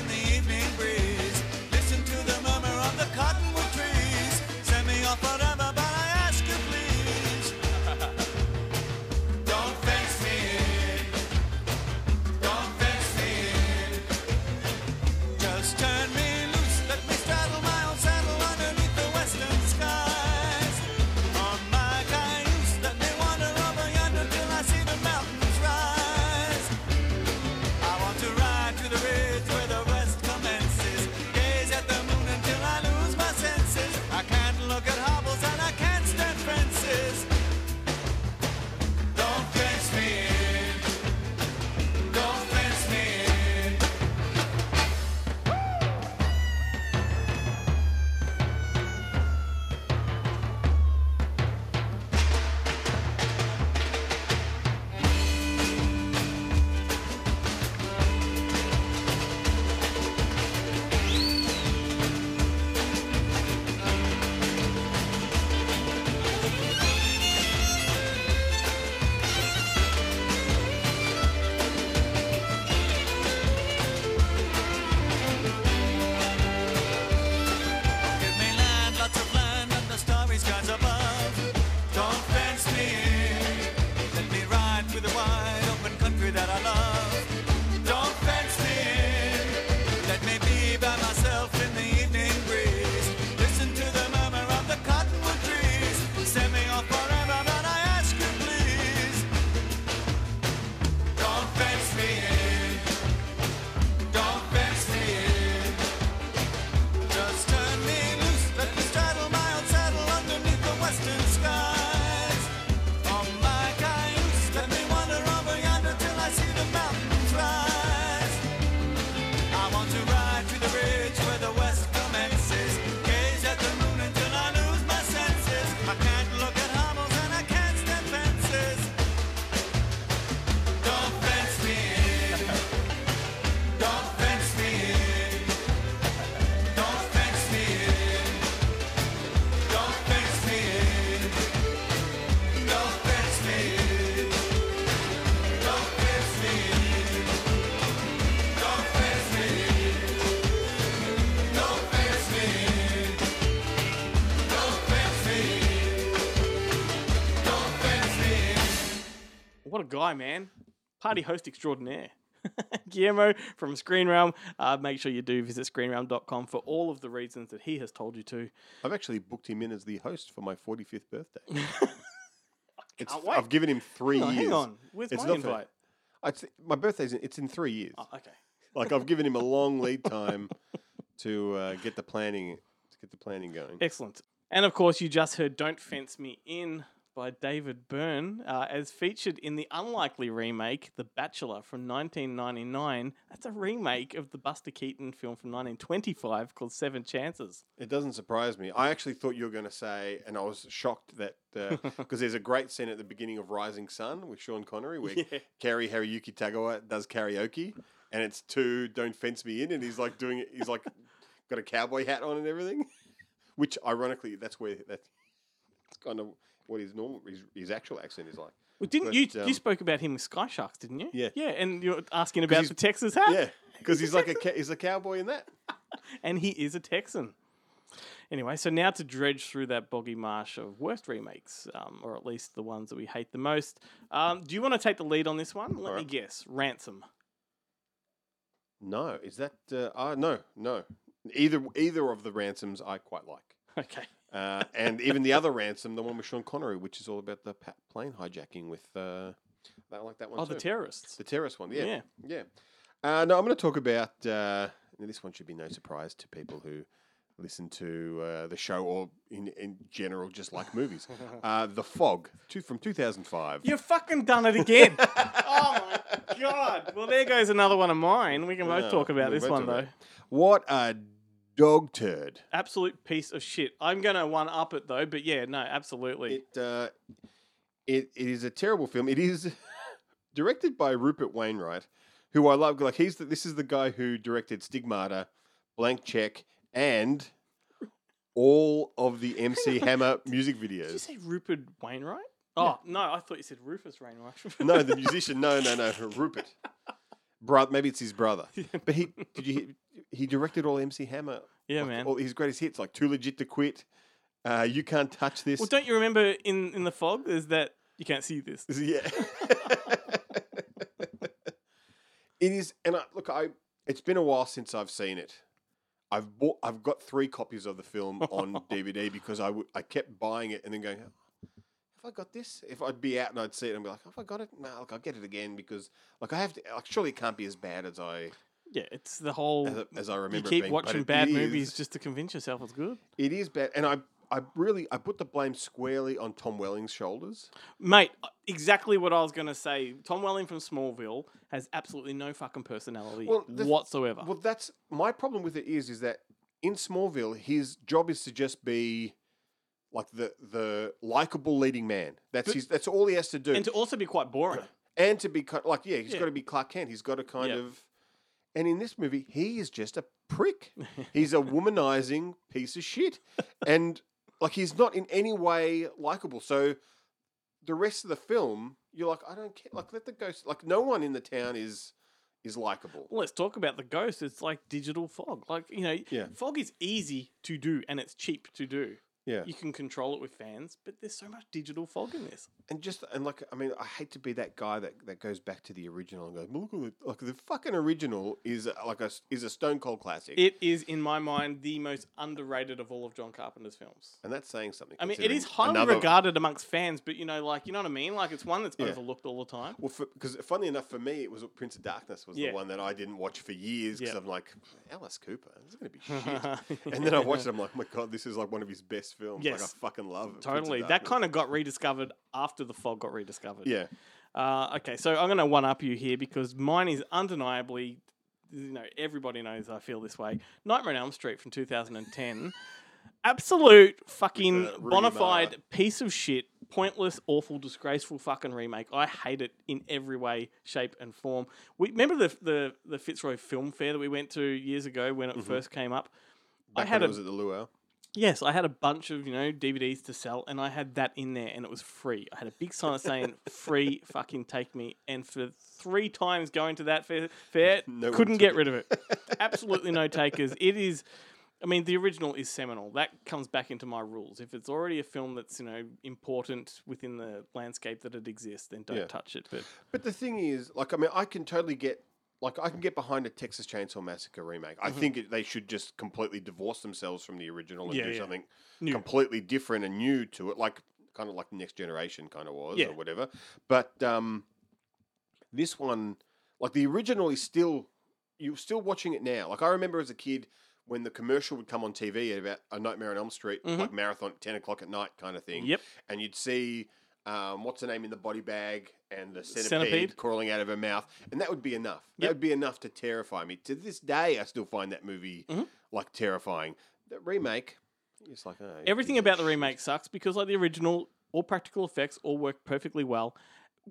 guy, man. Party host extraordinaire. *laughs* Guillermo from Screen Realm. Uh, make sure you do visit screenrealm.com for all of the reasons that he has told you to. I've actually booked him in as the host for my 45th birthday. *laughs* *laughs* it's, can't wait. I've given him three Hang on, years. hang on. Where's It's my invite? It's, my birthday's in, it's in three years. Oh, okay. Like I've given him a long lead time to uh, get the planning to get the planning going. Excellent. And of course, you just heard Don't Fence Me In by David Byrne, uh, as featured in the unlikely remake, The Bachelor from 1999. That's a remake of the Buster Keaton film from 1925 called Seven Chances. It doesn't surprise me. I actually thought you were going to say, and I was shocked that *laughs* because there's a great scene at the beginning of Rising Sun with Sean Connery where Yeah. Hiroyuki Tagawa does karaoke, and it's two "Don't Fence Me In," and he's like doing it. He's like got a cowboy hat on and everything, *laughs* which ironically that's where that's *laughs* kind of what his normal his, his actual accent is like. Well, didn't But, you? um, you spoke about him with Sky Sharks, didn't you? Yeah. Yeah, and you're asking about the Texas hat. Yeah, because he's like a *laughs* he's a cowboy in that. *laughs* and he is a Texan. Anyway, so now to dredge through that boggy marsh of worst remakes, um, or at least the ones that we hate the most. Um, do you want to take the lead on this one? Let me guess. Ransom. No, is that? Uh, uh, no, no. Either either of the ransoms I quite like. *laughs* Okay. Uh, and even the other ransom, the one with Sean Connery, which is all about the pa- plane hijacking with. Uh, I like that one Oh, too. the terrorists. The terrorist one, yeah. Yeah. Yeah. Uh, no, I'm going to talk about. Uh, this one should be no surprise to people who listen to uh, the show or in, in general just like movies. *laughs* Uh, the Fog, two, from 2005. You've fucking done it again. *laughs* oh my god. Well, there goes another one of mine. We can both No, talk about this one though. What a dog turd. Absolute piece of shit. I'm gonna one up it though, but yeah, no, absolutely. It, uh, it, it is a terrible film. It is *laughs* directed by Rupert Wainwright, who I love. Like he's the, this is the guy who directed Stigmata, Blank Check, and all of the MC Hammer *laughs* music Did you videos. say Rupert Wainwright? Oh no, I thought you said Rufus Wainwright. No, the *laughs* musician. No, no, no. Rupert. Bro, maybe it's his brother. *laughs* But he did you? He directed all MC Hammer. Yeah, like, man. All his greatest hits, like "Too Legit to Quit," uh, "You Can't Touch This." Well, don't you remember in in the fog? There's that you can't see this. Yeah. *laughs* it is, and I, look, I. It's been a while since I've seen it. I've bought. I've got three copies of the film on *laughs* DVD because I would. I kept buying it and then going. I got this? If I'd be out and I'd see it and be like, have I got it? No, look, I'll get it again because like I have to. Like, surely it can't be as bad as I Yeah, it's the whole. as, as I you remember. it keep being, watching bad is- movies just to convince yourself it's good, It is bad, and I. I really I put the blame squarely on Tom Welling's shoulders. mate. uh, Exactly what I was gonna say. Tom Welling from Smallville has absolutely no fucking personality Well, the- whatsoever. Well, that's my problem with it is is that in Smallville, his job is to just be like the the likable leading man. That's But- his. That's all he has to do, and to also be quite boring. *clears throat* and to be like yeah, he's Yeah. got to be Clark Kent. He's got to kind Yeah. of. And in this movie, he is just a prick. *laughs* he's a womanizing piece of shit, *laughs* and like he's not in any way likable. So the rest of the film, you're like, I don't care. Like let the ghost. Like no one in the town is is likable. Well, let's talk about the ghost. It's like digital fog. Like you know, Yeah. fog is easy to do and it's cheap to do. Yeah. You can control it with fans, but there's so much digital fog in this. And just and like I mean, I hate to be that guy that, that goes back to the original and goes, look at it. like the fucking original is a- like a is a stone cold classic, It is, in my mind, the most underrated of all of John Carpenter's films. and that's saying something. I mean, it is highly another- regarded amongst fans, but you know, like you know what I mean. Like it's one that's Yeah. overlooked all the time. Well, because funnily enough, for me, it was Prince of Darkness was Yeah. the one that I didn't watch for years because Yeah. I'm like Alice Cooper, this is going to be *laughs* shit. and then I watched it, I'm like, oh my god, this is like one of his best films. Like I Yes. fucking love it. Totally, that kind of got rediscovered after the fog got rediscovered. yeah. Uh, okay, so I'm going to one up you here because mine is undeniably, you know, everybody knows I feel this way. Nightmare on Elm Street from 2010. Absolute fucking bona fide piece of shit, pointless, awful, disgraceful fucking remake. I hate it in every way, shape, and form. We remember the the, the Fitzroy Film Fair that we went to years ago when it first came up. Mm-hmm. Back I had it was at the Luau. Yes, I had a bunch of, you know, DVDs to sell and I had that in there and it was free. I had a big sign saying free *laughs* fucking take me and for three times going to that *laughs* fair, fair No couldn't get it. rid of it. *laughs* Absolutely no takers. It is I mean, the original is seminal. That comes back into my rules. If it's already a film that's, you know, important within the landscape that it exists, then don't Yeah. touch it. But But the thing is, like, I mean, I can totally get, like, I can get behind a Texas Chainsaw Massacre remake. I think it, they should just completely divorce themselves from the original and Mm-hmm. Yeah, do yeah. something New. completely different and new to it, like kind of like the Next Generation kind of was Yeah. or whatever. But um, this one, like the original, is still you're still watching it now. Like I remember as a kid when the commercial would come on TV about a Nightmare on Elm Street, Mhm. like marathon ten o'clock at night kind of thing Yep. and you'd see um, what's her name in the body bag and the centipede, Centipede. crawling out of her mouth, and that would be enough. That Yep. would be enough to terrify me. To this day, I still find that movie Mhm. like terrifying. The remake, it's like oh, Everything about the remake sucks because, like the original, all practical effects all work perfectly well.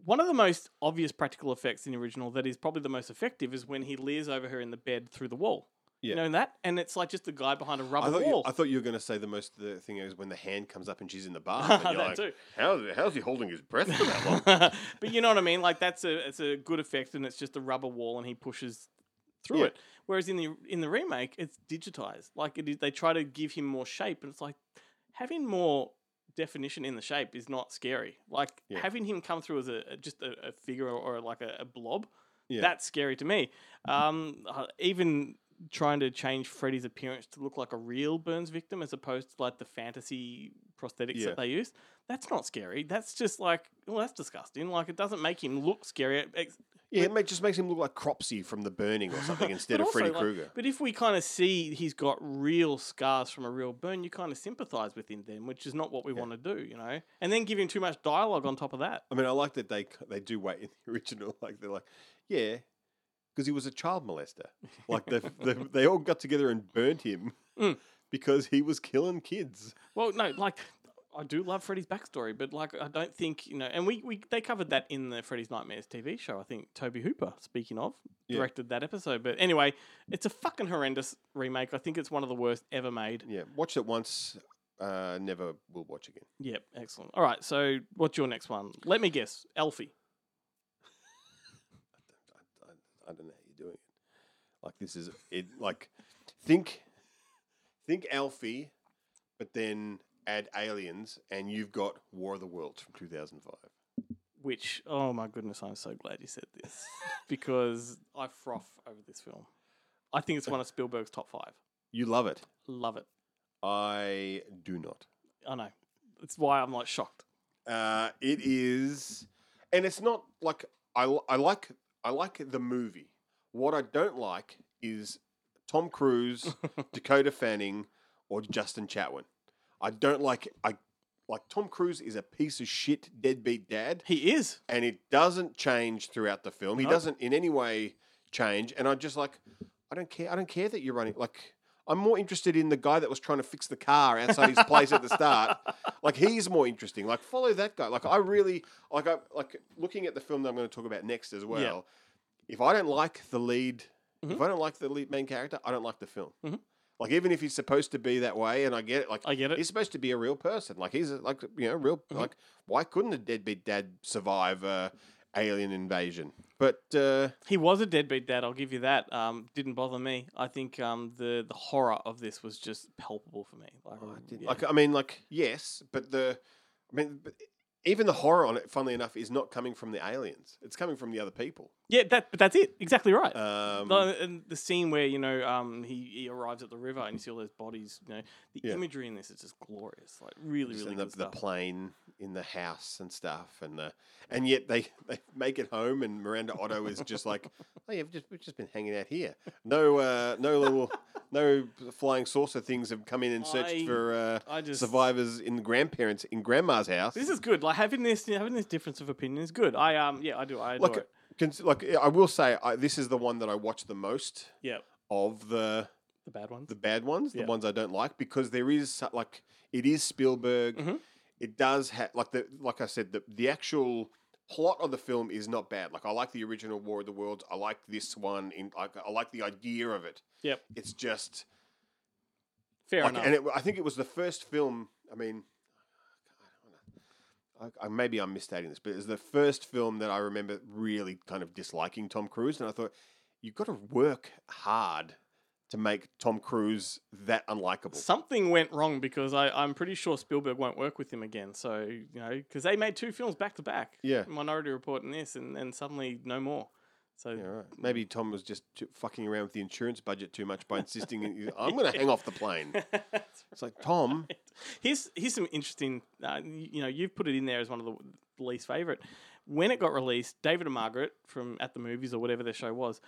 one of the most obvious practical effects in the original that is probably the most effective is when he leers over her in the bed through the wall. Yeah. You know that? And it's like just a guy behind a I rubber thought, you, wall. I thought you were going to say the most the thing is when the hand comes up and she's in the bar. *laughs* and you're That like, too. How, how's he holding his breath for that long? *laughs* but you know what I mean? Like that's a it's a good effect and it's just a rubber wall and he pushes through Yeah. it. Whereas in the in the remake, it's digitized. Like it is, they try to give him more shape, and it's like having more definition in the shape is not scary. Like Yeah. having him come through as a a- just a, a figure or, or like a, a blob, Yeah. that's scary to me. Um, uh, even trying to change Freddy's appearance to look like a real Burns victim as opposed to like the fantasy prosthetics Yeah. that they use. That's not scary. That's just like, well, that's disgusting. Like, it doesn't make him look scary. Yeah, it just makes him look like Cropsy from The Burning or something *laughs* instead of also, Freddy like- Krueger. But if we kind of see he's got real scars from a real burn, you kind of sympathize with him then, which is not what we want to do, you know? And then give him too much dialogue on top of that. I mean, I like that they they do wait in the *laughs* original. Like they're like, yeah, because he was a child molester. *laughs* Like they they they all got together and burnt him Mm. *laughs* because he was killing kids. Well, no, like I do love Freddy's backstory, but like I don't think you know. And we, we they covered that in the Freddy's Nightmares TV show. I think Tobe Hooper, speaking of, Yeah. directed that episode. But anyway, it's a fucking horrendous remake. I think it's one of the worst ever made. Yeah, watched it once. Uh, never will watch again. Yep, excellent. All right, so what's your next one? Let me guess, Elfie. I, don't know how you're doing it. Like this is it. Like think think Alfie, but then add aliens, and you've got War of the Worlds from 2005. Which, oh my goodness, I'm so glad you said this *laughs* because I froth over this film. I think it's one of Spielberg's top five. You love it. Love it. I do not. I know. It's why I'm like shocked. Uh, it is, and it's not like I, I like I like the movie. What I don't like is Tom Cruise, *laughs* Dakota Fanning, or Justin Chatwin. I don't like I like Tom Cruise is a piece of shit deadbeat dad, He is. and it doesn't change throughout the film. He doesn't in any way change, and I just like I don't care. I don't care that you're running like. I'm more interested in the guy that was trying to fix the car outside his place at the start. *laughs* Like he's more interesting. Like follow that guy. Like I really like I like looking at the film that I'm going to talk about next as well. If I don't like the lead, if I don't like the lead main character, I don't like the film. Mhm. Like even if he's supposed to be that way, and I get it, like I get it. he's supposed to be a real person. Like he's a, like you know real. Mm-hmm. Like why couldn't a deadbeat dad survive a alien invasion? But uh, He was a deadbeat dad. I'll give you that. Um, didn't bother me. I think um, the the horror of this was just palpable for me. Like, um, yeah. Like I mean, like yes, but the I mean, but even the horror on it, funnily enough, is not coming from the aliens. It's coming from the other people. Yeah, that but that's it. Exactly right. Um, the, and the scene where you know um, he, he arrives at the river and you see all those bodies. You know the Yeah. imagery in this is just glorious. Like really, really the, the plane in the house and stuff, and the and yet they, they make it home, and Miranda Otto is just like, *laughs* oh yeah, we've just we've just been hanging out here. No, uh, no little, *laughs* no flying saucer things have come in and searched I- for uh, just- survivors in the grandparents in grandma's house. This is good. Like having this having this difference of opinion is good. I um yeah I do I adore like, it. Cons- like I will say, I, this is the one that I watch the most Yeah, of the the bad ones. the bad ones, Yeah. the ones I don't like, because there is like it is Spielberg. Mhm. It does have like the like I said the the actual plot of the film is not bad. Like I like the original War of the Worlds. I like this one. In like I like the idea of it. Yep, It's just fair like, enough. and it, I think it was the first film. I mean. I, I, maybe I'm misstating this, but it was the first film that I remember really kind of disliking Tom Cruise, and I thought you've got to work hard to make Tom Cruise that unlikable. Something went wrong because I, I'm pretty sure Spielberg won't work with him again. So, you know, because they made two films back to back. Yeah. Minority Report and this, and, then suddenly no more. So, Yeah, right. Maybe Tom was just fucking around with the insurance budget too much by insisting, I'm going to hang off the plane. *laughs* It's like, Tom, here's here's some interesting. Uh, you know, you've put it in there as one of the least favorite. When it got released, David and Margaret from At the Movies or whatever their show was,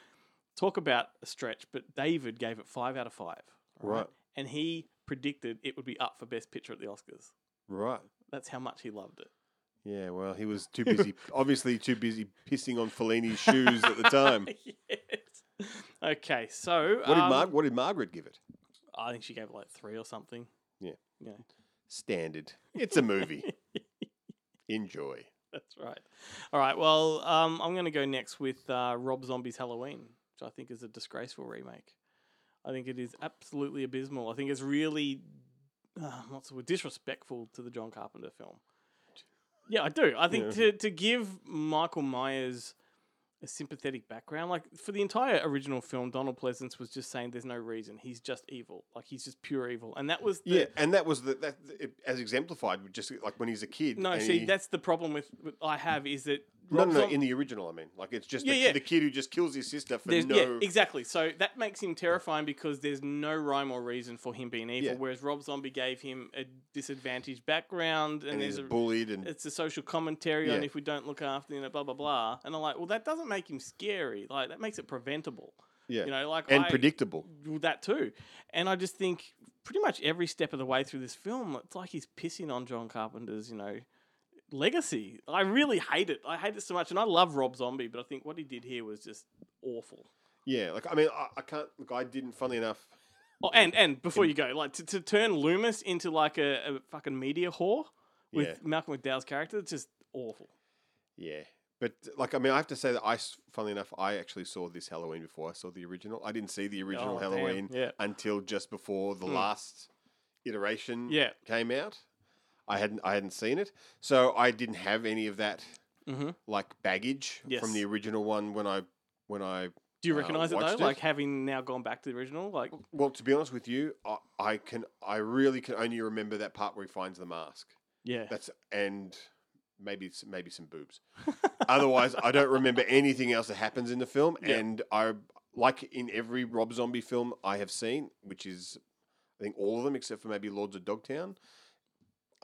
talk about a stretch. But David gave it five out of five. Right, and he predicted it would be up for Best Picture at the Oscars. right. That's how much he loved it. Yeah, well, he was too busy, *laughs* obviously too busy pissing on Fellini's shoes at the time. *laughs* yes. Okay, so What did, um, Mar- what did Margaret give it? I think she gave it like three or something. Yeah. Yeah, Standard. *laughs* It's a movie. Enjoy. that's That's right. All right. Well, um, I'm going to go next with uh, Rob Zombie's Halloween, which I think is a disgraceful remake. I think it is absolutely abysmal. I think it's really, uh, what's the word, disrespectful to the John Carpenter film. Yeah, I do. I think to, to give Michael Myers a sympathetic background, like for the entire original film, Donald Pleasence was just saying there's no reason. He's just evil. Like he's just pure evil. And that was the, Yeah, and that was the that it, as exemplified, with just like when he's a kid. No, and see, he- that's the problem with, with I have is that no, no, in the original. I mean, like it's just Yeah, the, yeah. the kid who just kills his sister for There's, no. Yeah, exactly. So that makes him terrifying because there's no rhyme or reason for him being evil. Yeah. Whereas Rob Zombie gave him a disadvantaged background, and, and there's he's a bullied and it's a social commentary on Yeah. if we don't look after you know blah blah blah. And I'm like, well, that doesn't make him scary. Like that makes it preventable. yeah, You know, like and I- predictable. well, that too. And I just think pretty much every step of the way through this film, it's like he's pissing on John Carpenter's, you know, legacy. I really hate it. I hate it so much. And I love Rob Zombie, but I think what he did here was just awful. Yeah, like I mean, I, I can't look. I didn't. Funnily enough, Oh, and and before you go, like to, to turn Loomis into like a, a fucking media whore with Yeah. Malcolm McDowell's character, it's just awful. yeah. But like, I mean, I have to say that I, funnily enough, I actually saw this Halloween before I saw the original. I didn't see the original Oh, Halloween yeah. until just before the hmm. last iteration Yeah. came out. I hadn't I hadn't seen it, so I didn't have any of that Mm-hmm. like baggage Yes. from the original one when I when I. Do you uh, recognize it though? watched Like having now gone back to the original, like Well, to be honest with you, I, I can I really can only remember that part where he finds the mask. yeah, That's and maybe maybe some boobs. *laughs* Otherwise, I don't remember anything else that happens in the film. Yeah. And I like in every Rob Zombie film I have seen, which is I think all of them except for maybe Lords of Dogtown.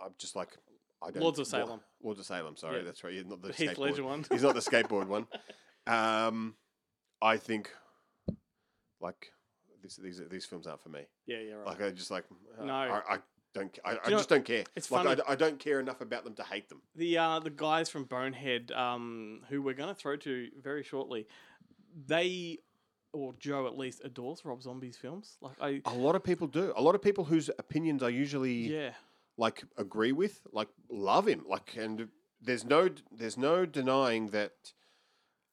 I'm just like I don't Lords of Salem. Lords of Salem. Sorry, Yeah. that's right. He's not the, The *laughs* Heath skateboard. Ledger one. He's not the skateboard one. *laughs* Um, I think like this, these these films aren't for me. yeah, yeah, right. Like I just like uh, No. I, I don't. I, I you know, just don't care. it's like I funny. d- I, don't care enough about them to hate them. the uh, the guys from Bonehead, um, who we're going to throw to very shortly, they or Joe at least adores Rob Zombie's films. Like I, A lot of people do. A lot of people whose opinions I usually yeah, like agree with, like love him. Like, and there's no there's no denying that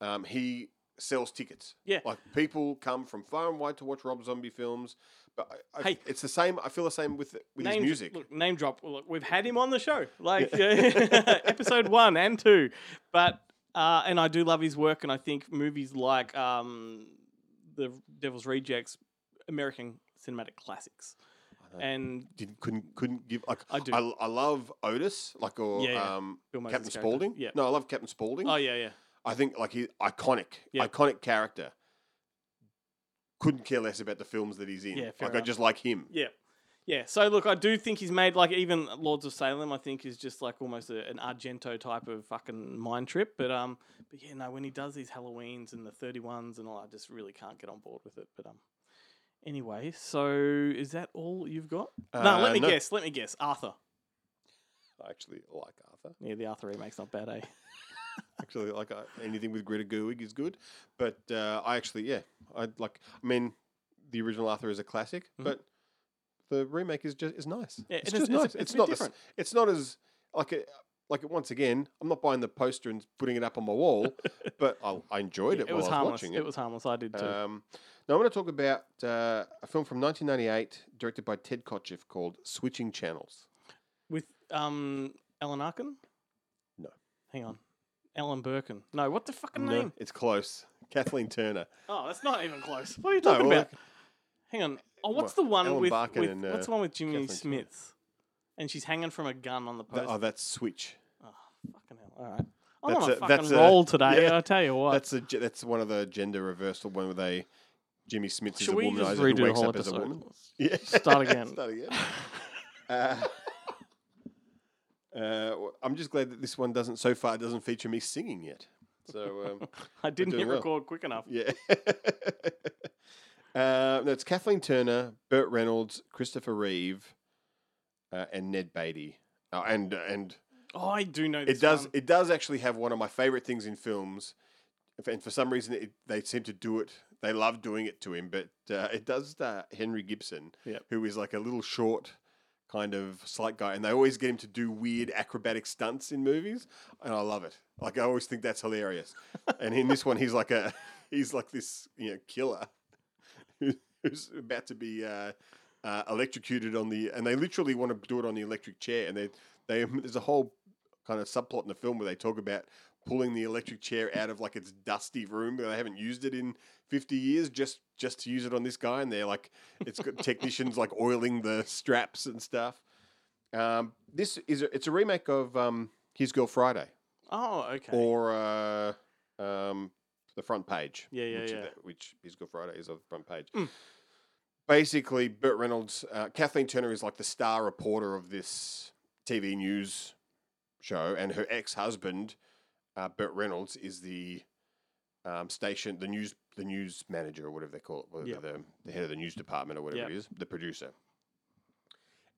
um, he sells tickets. Yeah. like people come from far and wide to watch Rob Zombie films. But I, Hey. it's the same. I feel the same with with his name music. Look, name drop. Look, we've had him on the show, like *laughs* *laughs* episode one and two, but uh, and I do love his work, and I think movies like um, the Devil's Rejects, American cinematic classics, and Didn't, couldn't couldn't give like I do. I, I love Otis like or Yeah, yeah. um Bill Moseley's Captain character. Spaulding. Yeah. No, I love Captain Spaulding. oh yeah, yeah, I think like he iconic, Yeah. iconic character. Couldn't care less about the films that he's in. Yeah, fair like I enough. just like him. yeah. Yeah, so look, I do think he's made like even Lords of Salem. I think is just like almost a, an Argento type of fucking mind trip. But um, but yeah, no, when he does these Halloweens and the thirty ones and all, I just really can't get on board with it. But um, anyway, so is that all you've got? no, Uh, let me no. guess. Let me guess. Arthur. I actually like Arthur. Yeah, the Arthur remake's not bad, eh? *laughs* Actually, like uh, anything with Greta Gerwig is good. But uh, I actually, yeah, I like. I mean, the original Arthur is a classic, but the remake is just is nice. Mm-hmm. Yeah, it's just it's a- nice. it's It's, not. Different. it's not as like a, like once again. I'm not buying the poster and putting it up on my wall, *laughs* but I, I enjoyed it, it while was I was harmless. watching It it was harmless. I did too. Um, now I'm going to talk about uh, a film from 1998, directed by Ted Kotcheff, called Switching Channels. With um, Alan Arkin. No. Hang on. Alan Birkin. No, what the fucking No, name? it's close. *laughs* Kathleen Turner. Oh, that's not even close. *laughs* What are you No, talking well, about? Hang on. Oh, what's Well, the one Alan with, with and, what's uh, the one with Jimmy Kathleen. Smith? And she's hanging from a gun on the Th- post. oh, that's Switch. Oh, fucking hell. All right. I'm That's on a, a- fucking that's a- roll today. yeah. I tell you what. That's a that's one of the gender reversal one where they Jimmy Smith is Should a we womanizer just who redo the wakes whole up as a episode? woman. Yeah, Start again. *laughs* Start again. uh, *laughs* uh, I'm just glad that this one doesn't so far doesn't feature me singing yet. So um, *laughs* I didn't hit well. record quick enough. yeah. uh, no, it's Kathleen Turner, Burt Reynolds, Christopher Reeve, uh, and Ned Beatty. Oh, and and Oh, I do know this it does one. it does actually have one of my favorite things in films, and for some reason it, they seem to do it. They love doing it to him, but uh, it does uh, Henry Gibson, Yep. who is like a little short kind of slight guy, and they always get him to do weird acrobatic stunts in movies, and I love it. Like I always think that's hilarious. *laughs* and in this one, he's like a *laughs* he's like this you know killer who- *laughs* who's about to be uh, uh, electrocuted on the, and they literally want to do it on the electric chair, and they they *laughs* there's a whole kind of subplot in the film where they talk about pulling the electric chair out of like its dusty room where they haven't used it in 50 years just just to use it on this guy and they're like it's got *laughs* technicians like oiling the straps and stuff um, this is a, it's a remake of um, his girl friday Oh, okay. or uh, um, the front page Yeah, yeah, which, yeah. which his girl friday is on the front page Mm. Basically burt reynolds uh, kathleen turner is like the star reporter of this tv news show and her ex-husband uh, Burt Reynolds is the um, station, the news, the news manager or whatever they call it, Yep. the, the head of the news department or whatever Yep. it is, the producer.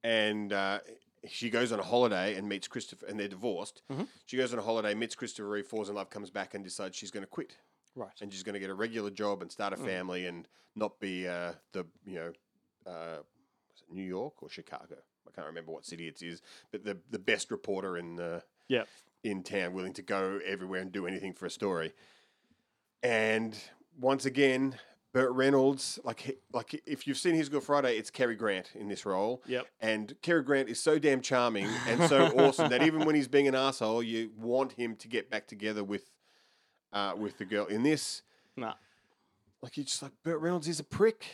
And uh, she goes on a holiday and meets Christopher, and they're divorced. Mhm. She goes on a holiday, meets Christopher Reeve, falls in love, comes back, and decides she's going to quit, right. and she's going to get a regular job and start a Mm. family and not be uh, the you know uh, was it New York or Chicago. I can't remember what city it is, but the the best reporter in uh, Yep. in town, willing to go everywhere and do anything for a story. And once again, Burt Reynolds, like like if you've seen His Girl Friday, it's Cary Grant in this role. Yep. And Cary Grant is so damn charming and so *laughs* awesome that even when he's being an asshole, you want him to get back together with uh, with the girl. In this, Nah. like you're just like Burt Reynolds is a prick,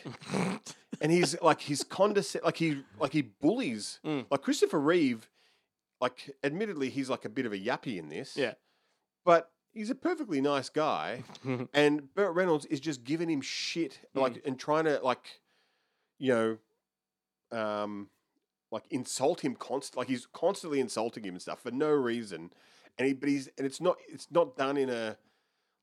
*laughs* and he's like he's condescend, like he like he bullies, Mm. like Christopher Reeve. Like, admittedly, he's like a bit of a yappy in this. Yeah. but he's a perfectly nice guy, *laughs* and Burt Reynolds is just giving him shit, like, and trying to like, you know, um, like insult him const, like he's constantly insulting him and stuff for no reason, and he, but he's, and it's not, it's not done in a,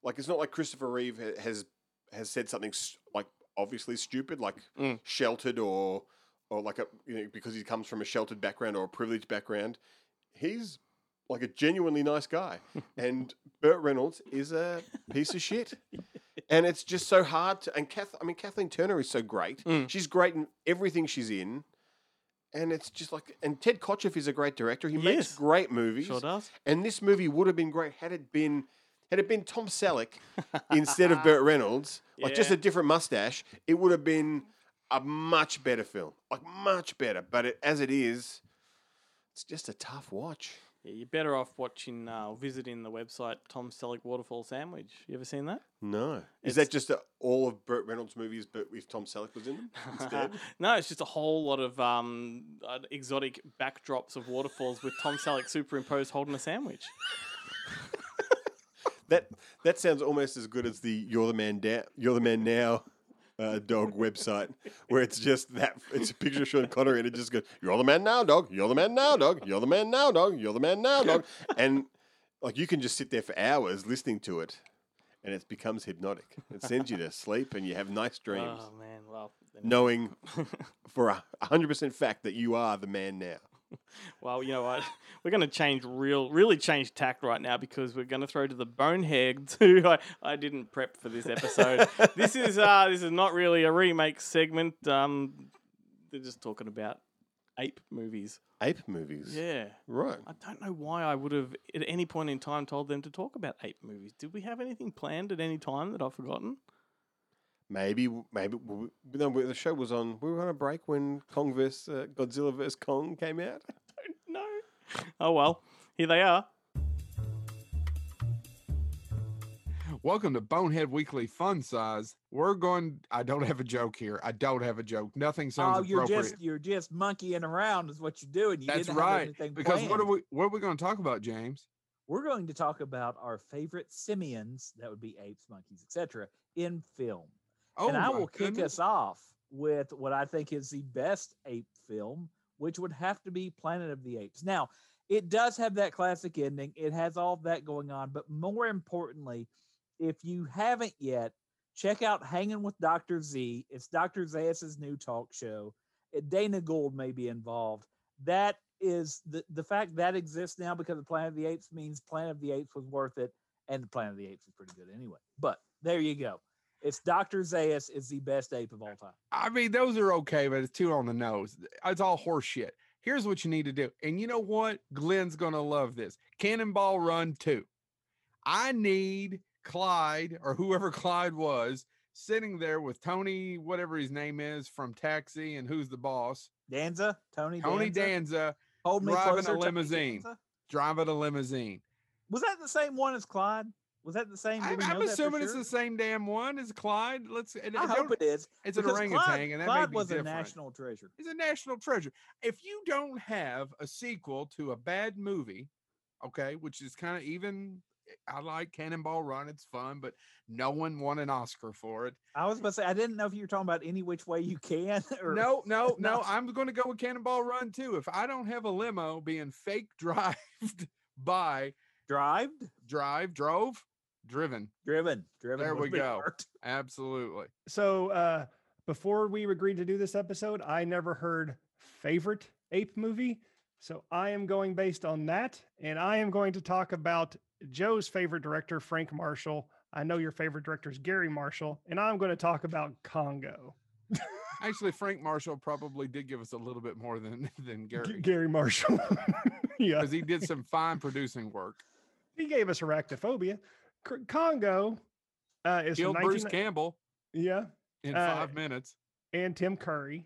like, it's not like Christopher Reeve ha- has has said something like obviously stupid, like Mm. sheltered or or like a you know because he comes from a sheltered background or a privileged background. He's like a genuinely nice guy, *laughs* and Burt Reynolds is a piece of shit. *laughs* And it's just so hard to. And Kath, I mean, Kathleen Turner is so great. Mm. She's great in everything she's in. And it's just like, and Ted Kotcheff is a great director. He makes great movies. Sure does. And this movie would have been great had it been had it been Tom Selleck instead of *laughs* Burt Reynolds, like just a different mustache. It would have been a much better film, like much better. But it, as it is, it's just a tough watch. Yeah, you're better off watching uh, or visiting the website Tom Selleck Waterfall Sandwich. You ever seen that? No, is It's- that just a, all of Burt Reynolds' movies, but if Tom Selleck was in them instead? *laughs* no, it's just a whole lot of um, uh, exotic backdrops of waterfalls with Tom Selleck superimposed holding a sandwich. *laughs* that that sounds almost as good as the "You're the Man Da- You're the Man Now" uh, dog website, where it's just that it's a picture of Sean Connery and it just goes, "You're the man now, dog. You're the man now, dog. You're the man now, dog. You're the man now, dog." *laughs* And like you can just sit there for hours listening to it, and it becomes hypnotic. It sends you to sleep, and you have nice dreams, Oh man, well, knowing *laughs* for a hundred percent fact that you are the man now. *laughs* well, you know what? *laughs* We're going to change real, really change tact right now because we're going to throw to the boneheads *laughs* who I, I didn't prep for this episode. this is uh, this is not really a remake segment. Um, they're just talking about ape movies. Ape movies, Yeah. right? I don't know why I would have at any point in time told them to talk about ape movies. Did we have anything planned at any time that I've forgotten? Maybe, maybe w- no, the show was on. We were on a break when Kong vs uh, Godzilla vs Kong came out. *laughs* No. Oh well, here they are. Welcome to Bonehead Weekly Fun Size. We're going. I don't have a joke here. I don't have a joke. Nothing sounds Oh, you're appropriate. just you're just monkeying around is what you're doing. You That's didn't have right. anything Because what are we? What are we going to talk about, James? We're going to talk about our favorite simians, that would be apes, monkeys, etc., in film. Oh, and I will kick us off with what I think is the best ape film, which would have to be Planet of the Apes. Now, it does have that classic ending. It has all that going on, but more importantly, if you haven't yet, check out Hanging with Dr. Z. It's Dr. Zaius's new talk show. Uh, Dana Gould may be involved. That is the the fact that exists now because of Planet of the Apes means Planet of the Apes was worth it, and Planet of the Apes is pretty good anyway. But there you go. It's Dr. Zaius is the best ape of all time. I mean, those are okay, but it's too on the nose. It's all horse shit. Here's what you need to do. And you know what? Glenn's going to love this. Cannonball Run 2. I need Clyde or whoever *laughs* Clyde was sitting there with Tony, whatever his name is from Taxi and who's the boss? Danza, Tony, Tony Danza. Danza Hold me driving a limousine. Driving a limousine. Was that the same one as Clyde? Was that the same? I, that assuming it's sure? the same damn one as Clyde. Let's. I hope it is. It's an orangutan, Clyde, and that Clyde was a national treasure. He's a national treasure. If you don't have a sequel to a bad movie, okay, which is kind of even. Eh, I like Cannonball Run; it's fun, but no one won an Oscar for it. I was about to say I didn't know if you were talking about any which way you can. *laughs* Or No, no, *laughs* no. No. I'm going to go with Cannonball Run too. If I don't have a limo being fake drived *laughs* by Drived, drive, drove, driven, driven, driven. There *laughs* we go. hard. absolutely. So uh, before we agreed to do this episode, I never heard favorite ape movie. So I am going based on that, and I am going to talk about Joe's favorite director, Frank Marshall. I know your favorite director is Garry Marshall, and I'm going to talk about Congo. *laughs* Actually, Frank Marshall probably did give us a little bit more than *laughs* than G- Garry Garry Marshall. yeah, because he did some fine producing work. he gave us Arachnophobia. Congo uh, is Killed Bruce Campbell Yeah, in Uh, five minutes. and Tim Curry.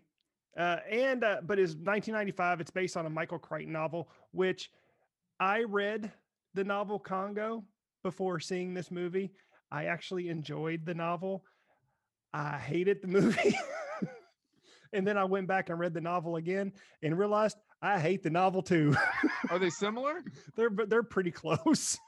Uh, and uh, but is 1995. It's based on a Michael Crichton novel, which I read the novel Congo before seeing this movie. I actually enjoyed the novel. I hated the *laughs* movie. and then I went back and read the novel again and realized I hate the novel too. Are they similar? *laughs* they're but they're pretty close.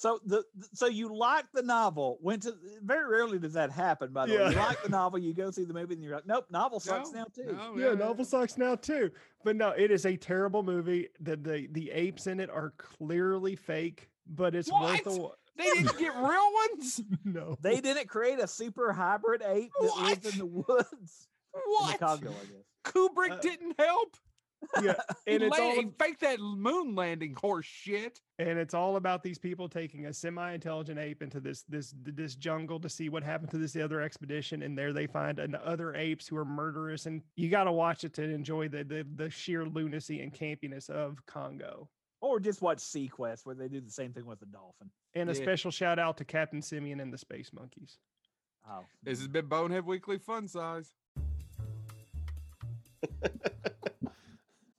So the so you like the novel. Went to very rarely does that happen. By the way, you like the *laughs* novel, you go see the movie, and you're like, nope, novel sucks No, now too. no, yeah, novel sucks now too. But no, it is a terrible movie. The the the apes in it are clearly fake, but it's worth a What? They didn't get real ones. *laughs* no. They didn't create a super hybrid ape that lives in the woods in What? the Congo, I guess. Kubrick Uh, didn't help. Yeah, *laughs* and it's la- all fake that moon landing horse shit. and it's all about these people taking a semi-intelligent ape into this this this jungle to see what happened to this other expedition and there they find an, other apes who are murderous and you got to watch it to enjoy the, the the sheer lunacy and campiness of Congo. Or just watch SeaQuest, where they do the same thing with the dolphin. And a Yeah. special shout out to Captain Simian and the Space Monkeys. Oh, This has been Bonehead Weekly Fun Size. *laughs*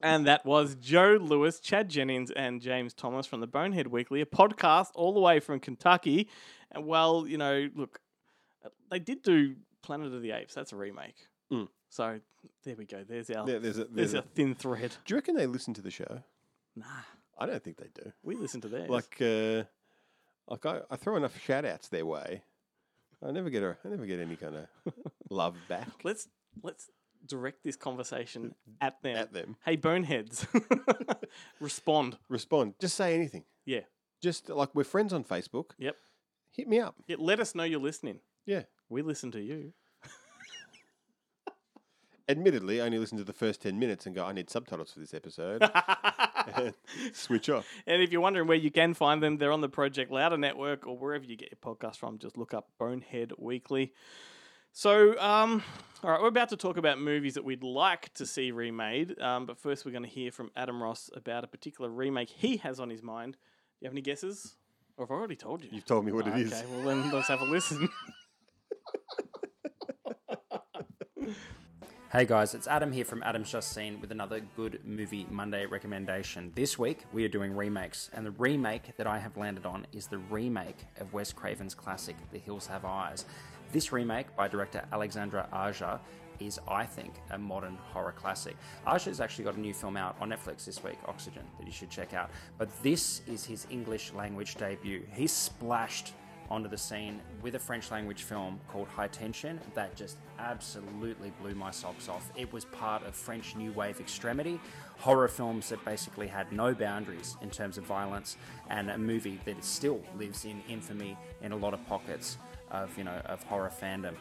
And that was Joe Lewis, Chad Jennings, and James Thomas from the Bonehead Weekly, a podcast all the way from Kentucky. And well, you know, look, they did do Planet of the Apes. That's a remake. Mm. So there we go. There's our There- there's a, there's there's a a, thin thread. do you reckon they listen to the show? Nah, I don't think they do. we listen to theirs. Like, uh, like I, I throw enough shout outs their way. I never get a, I never get any kind of *laughs* love back let's let's direct this conversation at them. at them. Hey, boneheads, *laughs* respond. Respond. Just say anything. Yeah. Just like we're friends on Facebook. Yep. Hit me up. Yeah, let us know you're listening. Yeah. We listen to you. Admittedly, I only listen to the first 10 minutes and go, I need subtitles for this episode. *laughs* *laughs* switch off. And if you're wondering where you can find them, they're on the Project Louder Network or wherever you get your podcast from. Just look up Bonehead Weekly. So, um, all right, we're about to talk about movies that we'd like to see remade. Um, but first, we're going to hear from Adam Ross about a particular remake he has on his mind. Do you have any guesses? Or have I already told you? You've told me what it okay, is. well, then let's have a listen. *laughs* Hey guys, it's Adam here from Adam's Just Seen with another Good Movie Monday recommendation. This week we are doing remakes, and the remake that I have landed on is the remake of Wes Craven's classic The Hills Have Eyes. This remake by director Alexandre Aja is, I think, a modern horror classic. Aja's actually got a new film out on Netflix this week, Oxygen, that you should check out. But this is his English language debut. He splashed onto the scene with a French language film called High Tension that just absolutely blew my socks off. It was part of French New Wave extremity, horror films that basically had no boundaries in terms of violence, and a movie that still lives in infamy in a lot of pockets of you know of horror fandom.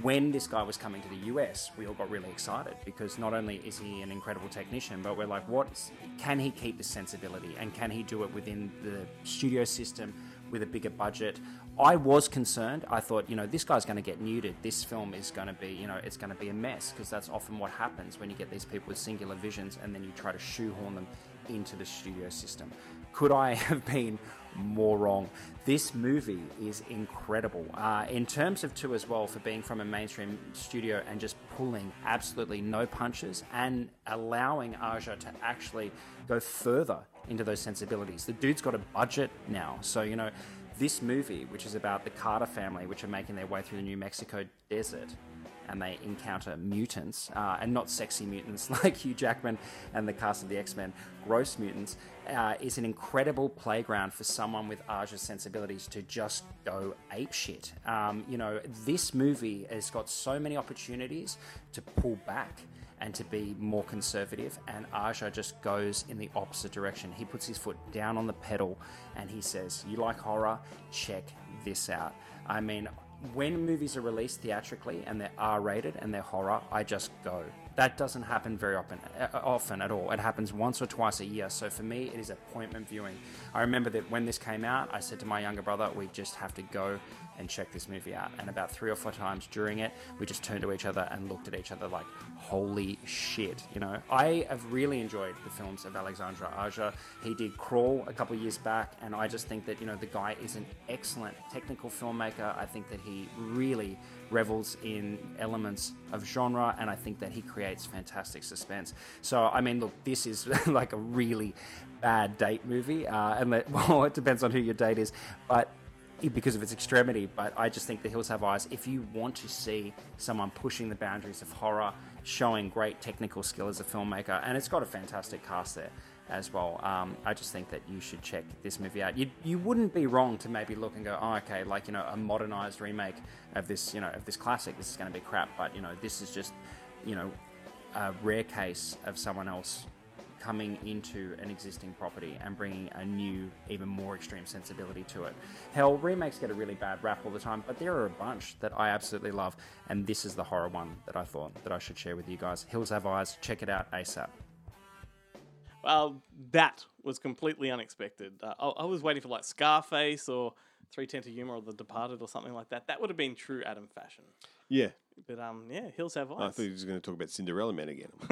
When this guy was coming to the US, we all got really excited because not only is he an incredible technician, but we're like, what can he keep the sensibility and can he do it within the studio system with a bigger budget. I was concerned. I thought, you know, this guy's going to get neutered. This film is going to be, you know, it's going to be a mess because that's often what happens when you get these people with singular visions and then you try to shoehorn them into the studio system. Could I *laughs* have been more wrong? This movie is incredible. Uh, in terms of two as well, for being from a mainstream studio and just pulling absolutely no punches and allowing Aja to actually go further into those sensibilities. The dude's got a budget now, so you know. This movie, which is about the Carter family, which are making their way through the New Mexico desert, and they encounter mutants, uh, and not sexy mutants *laughs* like Hugh Jackman and the cast of the X Men, gross mutants, uh, is an incredible playground for someone with Aja's sensibilities to just go apeshit. Um, you know, this movie has got so many opportunities to pull back and to be more conservative, and Aja just goes in the opposite direction. He puts his foot down on the pedal and he says, You like horror? Check this out. I mean, when movies are released theatrically and they're R rated and they're horror, I just go. That doesn't happen very often, uh, often at all. It happens once or twice a year. So for me, it is appointment viewing. I remember that when this came out, I said to my younger brother, "We just have to go and check this movie out." And about three or four times during it, we just turned to each other and looked at each other like, "Holy shit!" You know, I have really enjoyed the films of Alexandre Aja. He did Crawl a couple years back, and I just think that you know the guy is an excellent technical filmmaker. I think that he really revels in elements of genre, and I think that he creates fantastic suspense. So, I mean, look, this is *laughs* like a really bad date movie, uh, and *laughs* well, it depends on who your date is, but because of its extremity. But I just think The Hills Have Eyes. If you want to see someone pushing the boundaries of horror, showing great technical skill as a filmmaker, and it's got a fantastic cast there as well. Um, I just think that you should check this movie out. You you wouldn't be wrong to maybe look and go, oh, okay, like you know, a modernized remake of this, you know, of this classic. This is going to be crap, but you know, this is just, you know, a rare case of someone else coming into an existing property and bringing a new, even more extreme sensibility to it. Hell, remakes get a really bad rap all the time, but there are a bunch that I absolutely love, and this is the horror one that I thought that I should share with you guys. Hills Have Eyes, check it out ASAP. Well, that was completely unexpected. Uh, I, I was waiting for like Scarface or Three Ten to Yuma or The Departed or something like that. That would have been true Adam fashion. Yeah. But um, yeah, Hills Have I thought Eyes. he was going to talk about Cinderella Man again. *laughs*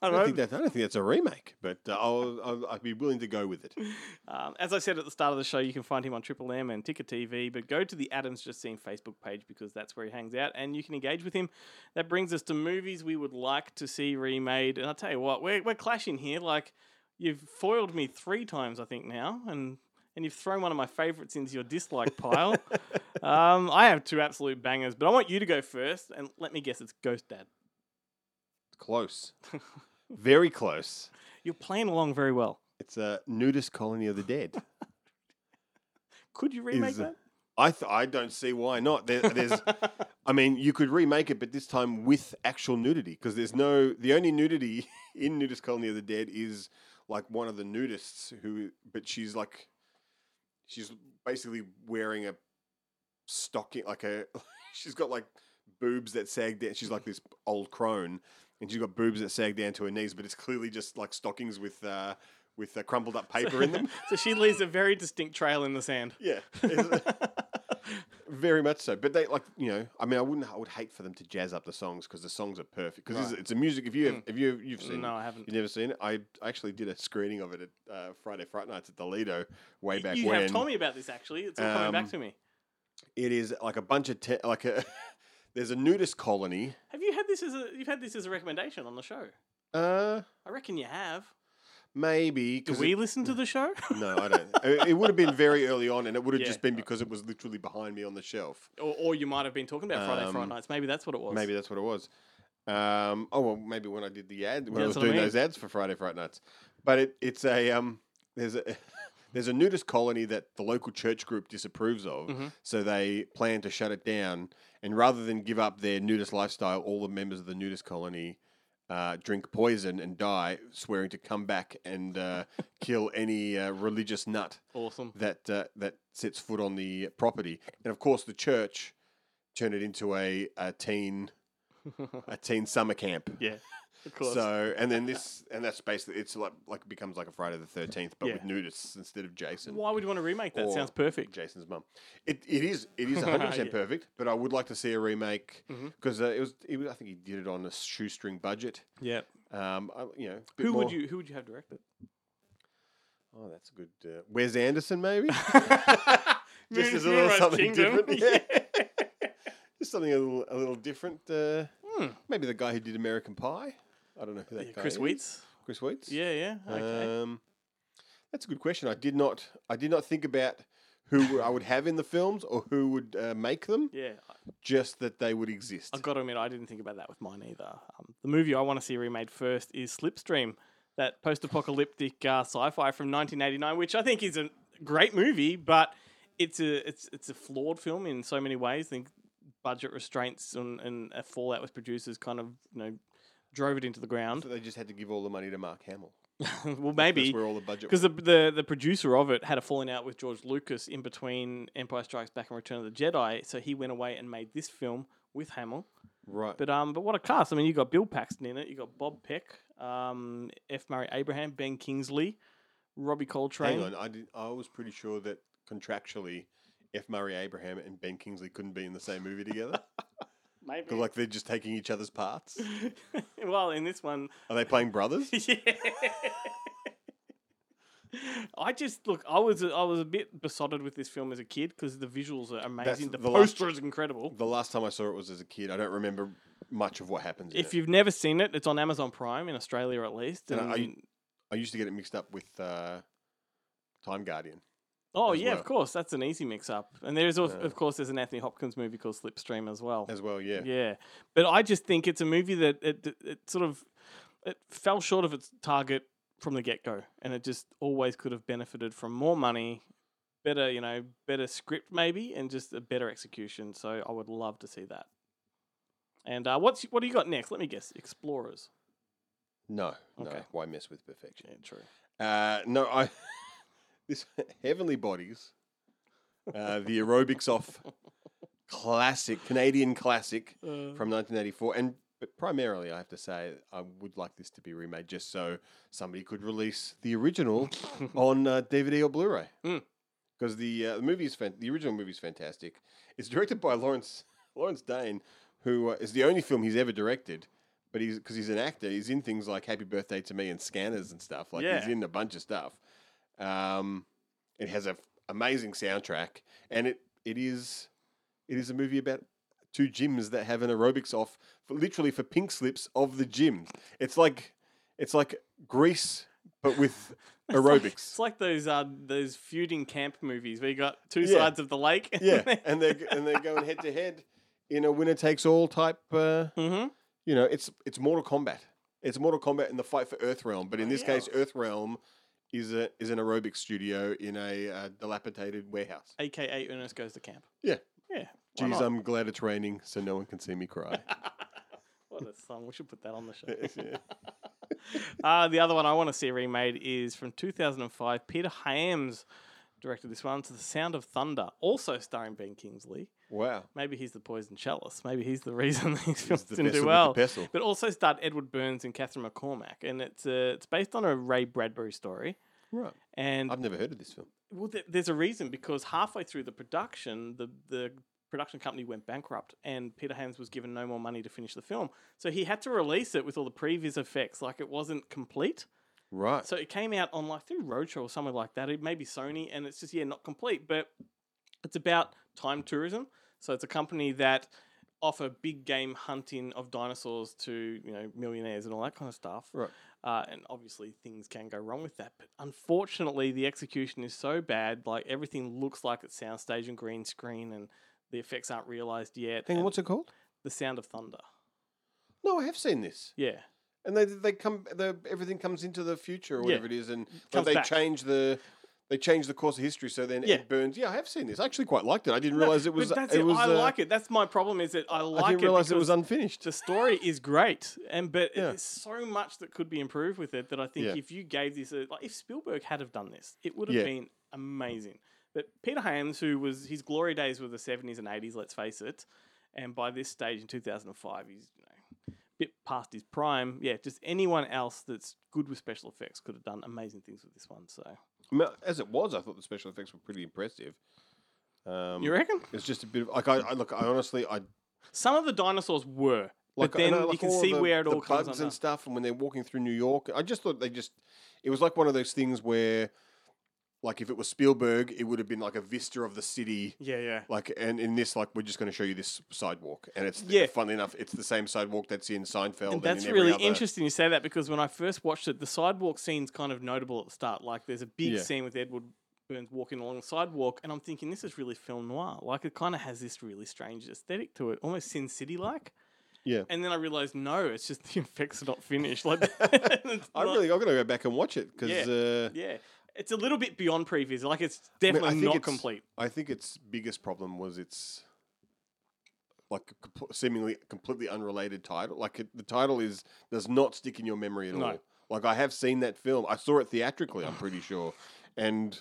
I don't think that. I don't think that's a remake, but uh, I'll, I'll I'd be willing to go with it. *laughs* Um, as I said at the start of the show, you can find him on Triple M and Ticker TV, but go to the Adams Just Seen Facebook page because that's where he hangs out and you can engage with him. That brings us to movies we would like to see remade. And I'll tell you what, we're, we're clashing here. Like, you've foiled me three times, I think, now, and and you've thrown one of my favorites into your dislike pile. *laughs* um, I have two absolute bangers, but I want you to go first and let me guess it's Ghost Dad. Close, *laughs* very close. You're playing along very well. It's a nudist colony of the dead. *laughs* Could you remake Is- that? I th- I don't see why not. There, there's, I mean, you could remake it, but this time with actual nudity, because there's no the only nudity in Nudist Colony of the Dead is like one of the nudists who, but she's like, she's basically wearing a stocking, like a, *laughs* she's got like boobs that sag down. She's like this old crone, and she's got boobs that sag down to her knees, but it's clearly just like stockings with. Uh, with uh, crumpled up paper in them. *laughs* so she leaves a very distinct trail in the sand. Yeah. Very much so, but they like you know. I mean, I wouldn't. I would hate for them to jazz up the songs because the songs are perfect. Because Right. it's, it's a music. If you have, Mm. if you you've seen, No, I haven't. You've never seen it. I actually did a screening of it at uh, Friday Fright Nights at the Lido way back when you when. have told me about this actually. It's all coming back Um, to me. It is like a bunch of te- like a. *laughs* there's a nudist colony. Have you had this as a you've had this as a recommendation on the show? Uh, I reckon you have. Maybe. Do we it- listen to the show? *laughs* No, I don't. it it would have been very early on, and it would have Yeah. just been because it was literally behind me on the shelf. Or, or you might have been talking about Friday Um, Nights. Maybe that's what it was. Maybe that's what it was. Um, oh well, maybe when I did the ad, when I was what I doing mean. those ads for Friday Fright Nights. But it, it's a um, there's a *laughs* there's a nudist colony that the local church group disapproves of, Mhm. so they plan to shut it down. And rather than give up their nudist lifestyle, all the members of the nudist colony uh, drink poison and die, swearing to come back and uh, *laughs* kill any uh, religious nut Awesome. that uh, that sets foot on the property. And of course, the church turned it into a, a teen *laughs* a teen summer camp. Yeah. Of course. So and then this and that's basically it's like like it becomes like a Friday the Thirteenth, but Yeah. with nudists instead of Jason. Why would you want to remake that? or Sounds perfect. Jason's mum. It it is it is 100 percent *laughs* Yeah. perfect, but I would like to see a remake because uh, it was it was I think he did it on a shoestring budget. Yeah. Um, I, you know, bit Who would you Who would you have direct it? Oh, that's a good. Uh, Wes Anderson, maybe. *laughs* Just as a little Moonrise something Kingdom. different. *laughs* Yeah. Just something a little, a little different. Uh, Hmm. Maybe the guy who did American Pie. I don't know who that Yeah, guy Chris is. Weitz? Chris Weitz. Yeah, yeah. Okay. Um, that's a good question. I did not. I did not think about who I would have in the films or who would uh, make them. Yeah. Just that they would exist. I've got to admit, I didn't think about that with mine either. Um, the movie I want to see remade first is Slipstream, that post-apocalyptic uh, sci-fi from 1989, which I think is a great movie, but it's a it's it's a flawed film in so many ways. I think budget restraints and, and a fallout with producers kind of you know drove it into the ground. So they just had to give all the money to Mark Hamill. *laughs* well, maybe That's where all the budget because the, the the producer of it had a falling out with George Lucas in between Empire Strikes Back and Return of the Jedi, so he went away and made this film with Hamill. Right. But um, but what a cast! I mean, you got Bill Paxton in it, you got Bob Peck, um, F. Murray Abraham, Ben Kingsley, Robbie Coltrane. Hang on, I did. I was pretty sure that contractually, F. Murray Abraham and Ben Kingsley couldn't be in the same movie together. *laughs* Maybe. like they're just taking each other's parts. *laughs* well, in this one, Are they playing brothers? *laughs* yeah. I just look. I was I was a bit besotted with this film as a kid because the visuals are amazing. the, the last- poster is incredible. The last time I saw it was as a kid. I don't remember much of what happens. If it. you've never seen it, it's on Amazon Prime in Australia at least. And And I, I used to get it mixed up with uh, Time Guardian. Oh yeah, well. of course, that's an easy mix-up. And there's of, Yeah. of course there's an Anthony Hopkins movie called Slipstream as well. As well, yeah. Yeah, but I just think it's a movie that it, it, sort of it fell short of its target from the get-go, and it just always could have benefited from more money, better you know, better script maybe, and just a better execution. So I would love to see that. And uh, what's what do you got next? Let me guess. Explorers. No, no. Why mess with perfection? Yeah, true. Uh, no, I. *laughs* this *laughs* Heavenly Bodies, uh, the aerobics off *laughs* classic Canadian classic Uh. from 1984, and but primarily I have to say I would like this to be remade just so somebody could release the original *laughs* on uh, DVD or Blu-ray. Mm. Because the uh, the movie is fan- the original movie is fantastic. It's directed by Lawrence Lawrence Dane, who uh, is the only film he's ever directed. But he's because he's an actor, he's in things like Happy Birthday to Me and Scanners and stuff. Like he's in a bunch of stuff. Um, it has a f- amazing soundtrack, and it it is it is a movie about two gyms that have an aerobics off for literally for pink slips of the gyms. It's like it's like Grease, but with *laughs* It's like- aerobics. It's like those uh, those feuding camp movies where you got two Yeah. sides of the lake. yeah, *laughs* and they're and they're going head to head in a winner takes all type. Uh, Mhm. You know, it's it's Mortal Kombat. It's Mortal Kombat in the fight for Earthrealm, but in Oh, this case, Earthrealm is a is an aerobic studio in a uh, dilapidated warehouse. AKA Ernest goes to camp. Yeah. Yeah. Geez, not? I'm glad it's raining, so no one can see me cry. *laughs* What a song. We should put that on the show. Yeah. *laughs* uh, the other one I want to see remade is from 2005. Peter Hyams directed this one, to The Sound of Thunder, also starring Ben Kingsley. Wow. Maybe he's the poison chalice. Maybe he's the *laughs* reason these films the didn't do well. But also starred Edward Burns and Catherine McCormack, and it's uh, it's based on a Ray Bradbury story. Right. And I've never heard of this film. well, th- there's a reason because halfway through the production, the the production company went bankrupt, and Peter Hyams was given no more money to finish the film. So he had to release it with all the previous effects, like it wasn't complete. Right. So it came out on like through Roadshow or somewhere like that. It may be Sony, and it's just yeah not complete, but it's about time tourism. So it's a company that offer big game hunting of dinosaurs to you know millionaires and all that kind of stuff. Right. Uh, and obviously things can go wrong with that, but unfortunately the execution is so bad. Like everything looks like it's soundstage and green screen, and the effects aren't realized yet. Hang on, what's it called? The Sound of Thunder. No, I have seen this. Yeah. And they they come the everything comes into the future or whatever it is, and Comes they back. change the they change the course of history. So then Yeah. Ed Burns. Yeah, I have seen this. I actually quite liked it. I didn't realize it but was. That's it it. was. I uh, like it. That's my problem. Is that I like it. I didn't it realize it was unfinished. The story is great, and but Yeah. there's so much that could be improved with it that I think Yeah. if you gave this, a, like if Spielberg had have done this, it would have Yeah. been amazing. But Peter Hyams, who was his glory days were the 70s and 80s, let's face it, and by this stage in 2005, he's you know bit past his prime. Yeah, just anyone else that's good with special effects could have done amazing things with this one. So I mean, as it was, I thought the special effects were pretty impressive. Um, You reckon? It's just a bit of like I, I look. I honestly, I some of the dinosaurs were, like but then know, you can see the, where it all comes bugs and stuff, and when they're walking through New York, I just thought they just. It was like one of those things where, like, if it was Spielberg, it would have been like a vista of the city. Yeah, yeah. Like, and in this, like, we're just going to show you this sidewalk, and it's Yeah. Funnily enough, it's the same sidewalk that's in Seinfeld. And that's in really other- interesting you say that because when I first watched it, the sidewalk scene's kind of notable at the start. Like there's a big Yeah. scene with Edward Burns walking along the sidewalk, and I'm thinking this is really film noir. Like it kind of has this really strange aesthetic to it, almost Sin City like. Yeah. And then I realized no, it's just the effects are not finished. Like *laughs* *laughs* it's I not- really, I'm going to go back and watch it because. yeah, Uh, yeah, it's a little bit beyond previous. Like it's I mean, I definitely not it's- complete. I think its biggest problem was its like a compl- seemingly completely unrelated title. Like it, the title is does not stick in your memory at No. all. Like I have seen that film. I saw it theatrically. I'm pretty sure, and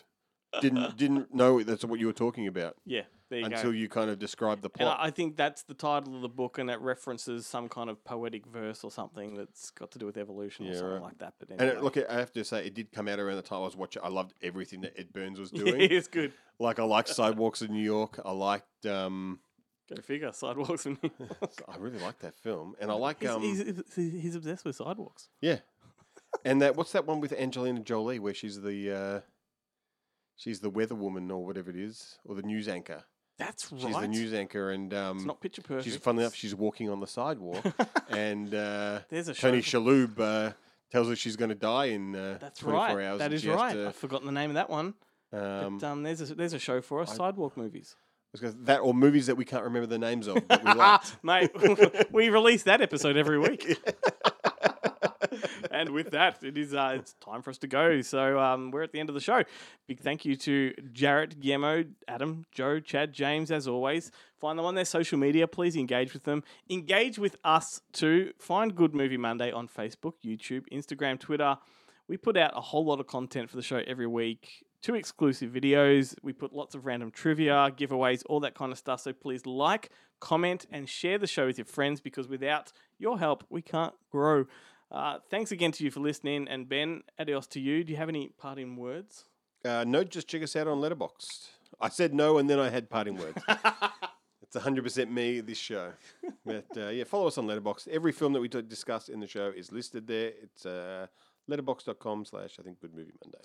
didn't *laughs* didn't know that's what you were talking about. Yeah, there you go. until you kind of described the plot. I I think that's the title of the book, and it references some kind of poetic verse or something that's got to do with evolution or something right. like that. But And it, look, I have to say, it did come out around the time I was watching. I loved everything that Ed Burns was *laughs* doing. Yeah, it's good. Like I liked Sidewalks in New York. I liked. um Go figure. Sidewalks and *laughs* I really liked that film, and I like. he's, um he's, he's, he's obsessed with sidewalks. Yeah, and that what's that one with Angelina Jolie where she's the uh, she's the weather woman or whatever it is, or the news anchor. That's right. She's the news anchor, and um, not picture perfect. She's funnily enough, she's walking on the sidewalk, *laughs* and uh, There's a Tony show Shalhoub uh, tells her she's going to die in uh, That's 24 right. hours. That is right. to- I've forgotten the name of that one. Um, but um, there's a there's a show for us. I- sidewalk movies. I was gonna- that or movies that we can't remember the names of. That we. *laughs* Mate, *laughs* we release that episode every week. And with that, it is uh, it's time for us to go. So um, we're at the end of the show. Big thank you to Jarrett, Guillermo, Adam, Joe, Chad, James, as always. Find them on their social media. Please engage with them. Engage with us too. Find Good Movie Monday on Facebook, YouTube, Instagram, Twitter. We put out a whole lot of content for the show every week. Two exclusive videos. We put lots of random trivia, giveaways, all that kind of stuff. So please like, comment, and share the show with your friends because without your help, we can't grow. Uh, thanks again to you for listening. And Ben, adios to you. Do you have any parting words? Uh, no, just check us out on Letterboxd. I said no, and then I had parting words. *laughs* it's 100% me, this show. But uh, yeah, follow us on Letterboxd. Every film that we discuss in the show is listed there. It's uh, letterboxd.com slash, I think, Good Movie Monday.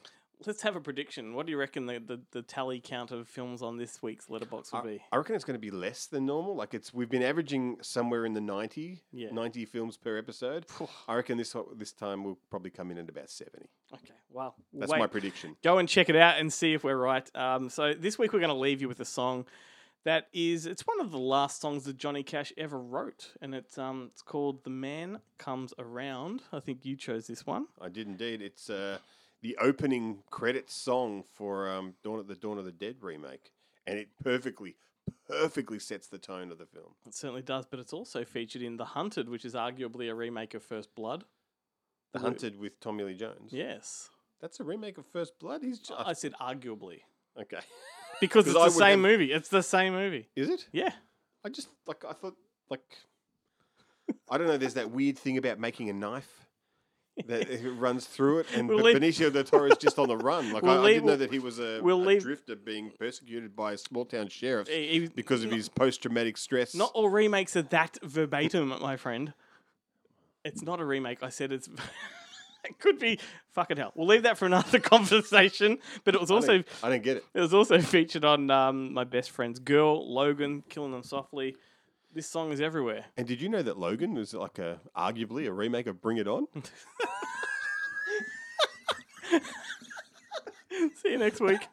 Let's have a prediction. What do you reckon the, the, the tally count of films on this week's Letterboxd will I, be? I reckon it's going to be less than normal. Like it's we've been averaging somewhere in the 90, Yeah. 90 films per episode. I reckon this this time we'll probably come in at about 70. Okay, wow. That's Wait. my prediction. Go and check it out and see if we're right. Um, so this week we're going to leave you with a song that is it's one of the last songs that Johnny Cash ever wrote, and it's um it's called "The Man Comes Around." I think you chose this one. I did indeed. It's uh, the opening credits song for um, Dawn of the Dawn of the Dead remake, and it perfectly, perfectly sets the tone of the film. It certainly does, but it's also featured in The Hunted, which is arguably a remake of First Blood. The Hunted with Tommy Lee Jones. Yes, that's a remake of First Blood. He's just, I said arguably okay *laughs* because it's I the same have- movie. It's the same movie. Is it? Yeah. I just like I thought like I don't know. There's that weird thing about making a knife. That it runs through it, and We'll Benicio del Toro is just on the run. Like We'll I, I leave- didn't know that he was a, we'll a leave- drifter being persecuted by small town sheriffs He- because of his post traumatic stress. Not all remakes are that verbatim, my friend. It's not a remake. I said it's. *laughs* it could be fucking hell. We'll leave that for another *laughs* conversation. But it was I also. didn't- I didn't get it. It was also featured on um, my best friend's girl, Logan, killing them softly. This song is everywhere. And did you know that Logan was like a arguably a remake of Bring It On? *laughs* See you next week.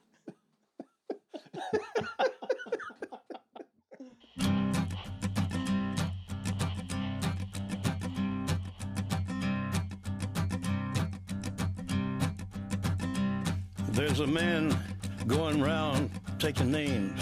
There's a man going round taking names,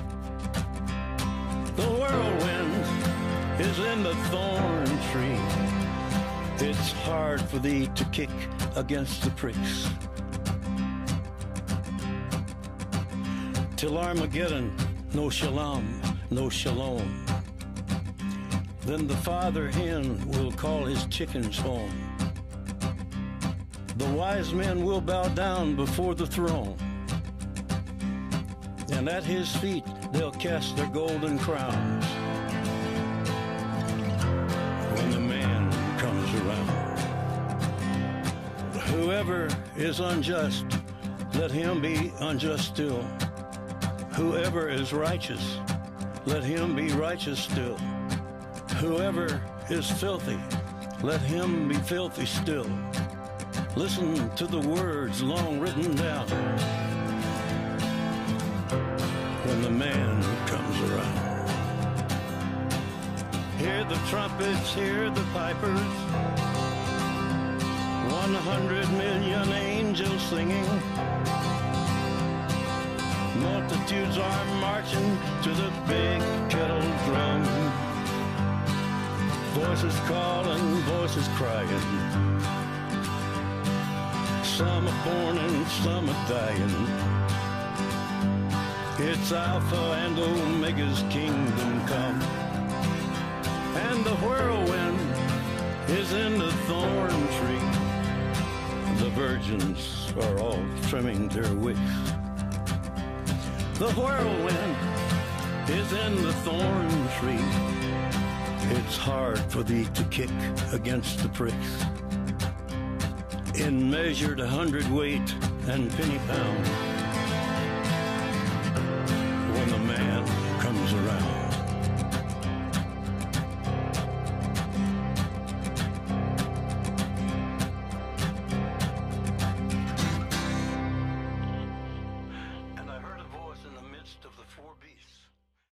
The whirlwind is in the thorn tree. It's hard for thee to kick against the pricks. Till Armageddon, no shalom, no shalom. Then the father hen will call his chickens home. The wise men will bow down before the throne. And at his feet they'll cast their golden crowns. When the man comes around. Whoever is unjust, let him be unjust still. Whoever is righteous, let him be righteous still. Whoever is filthy, let him be filthy still. Listen to the words long written down man comes around. Hear the trumpets, hear the pipers. One hundred million angels singing. Multitudes are marching to the big kettle drum. Voices calling, voices crying. Some are born and some are dying. It's Alpha and Omega's kingdom come. And the whirlwind is in the thorn tree. The virgins are all trimming their wicks. The whirlwind is in the thorn tree. It's hard for thee to kick against the pricks. In measured hundredweight and penny pound,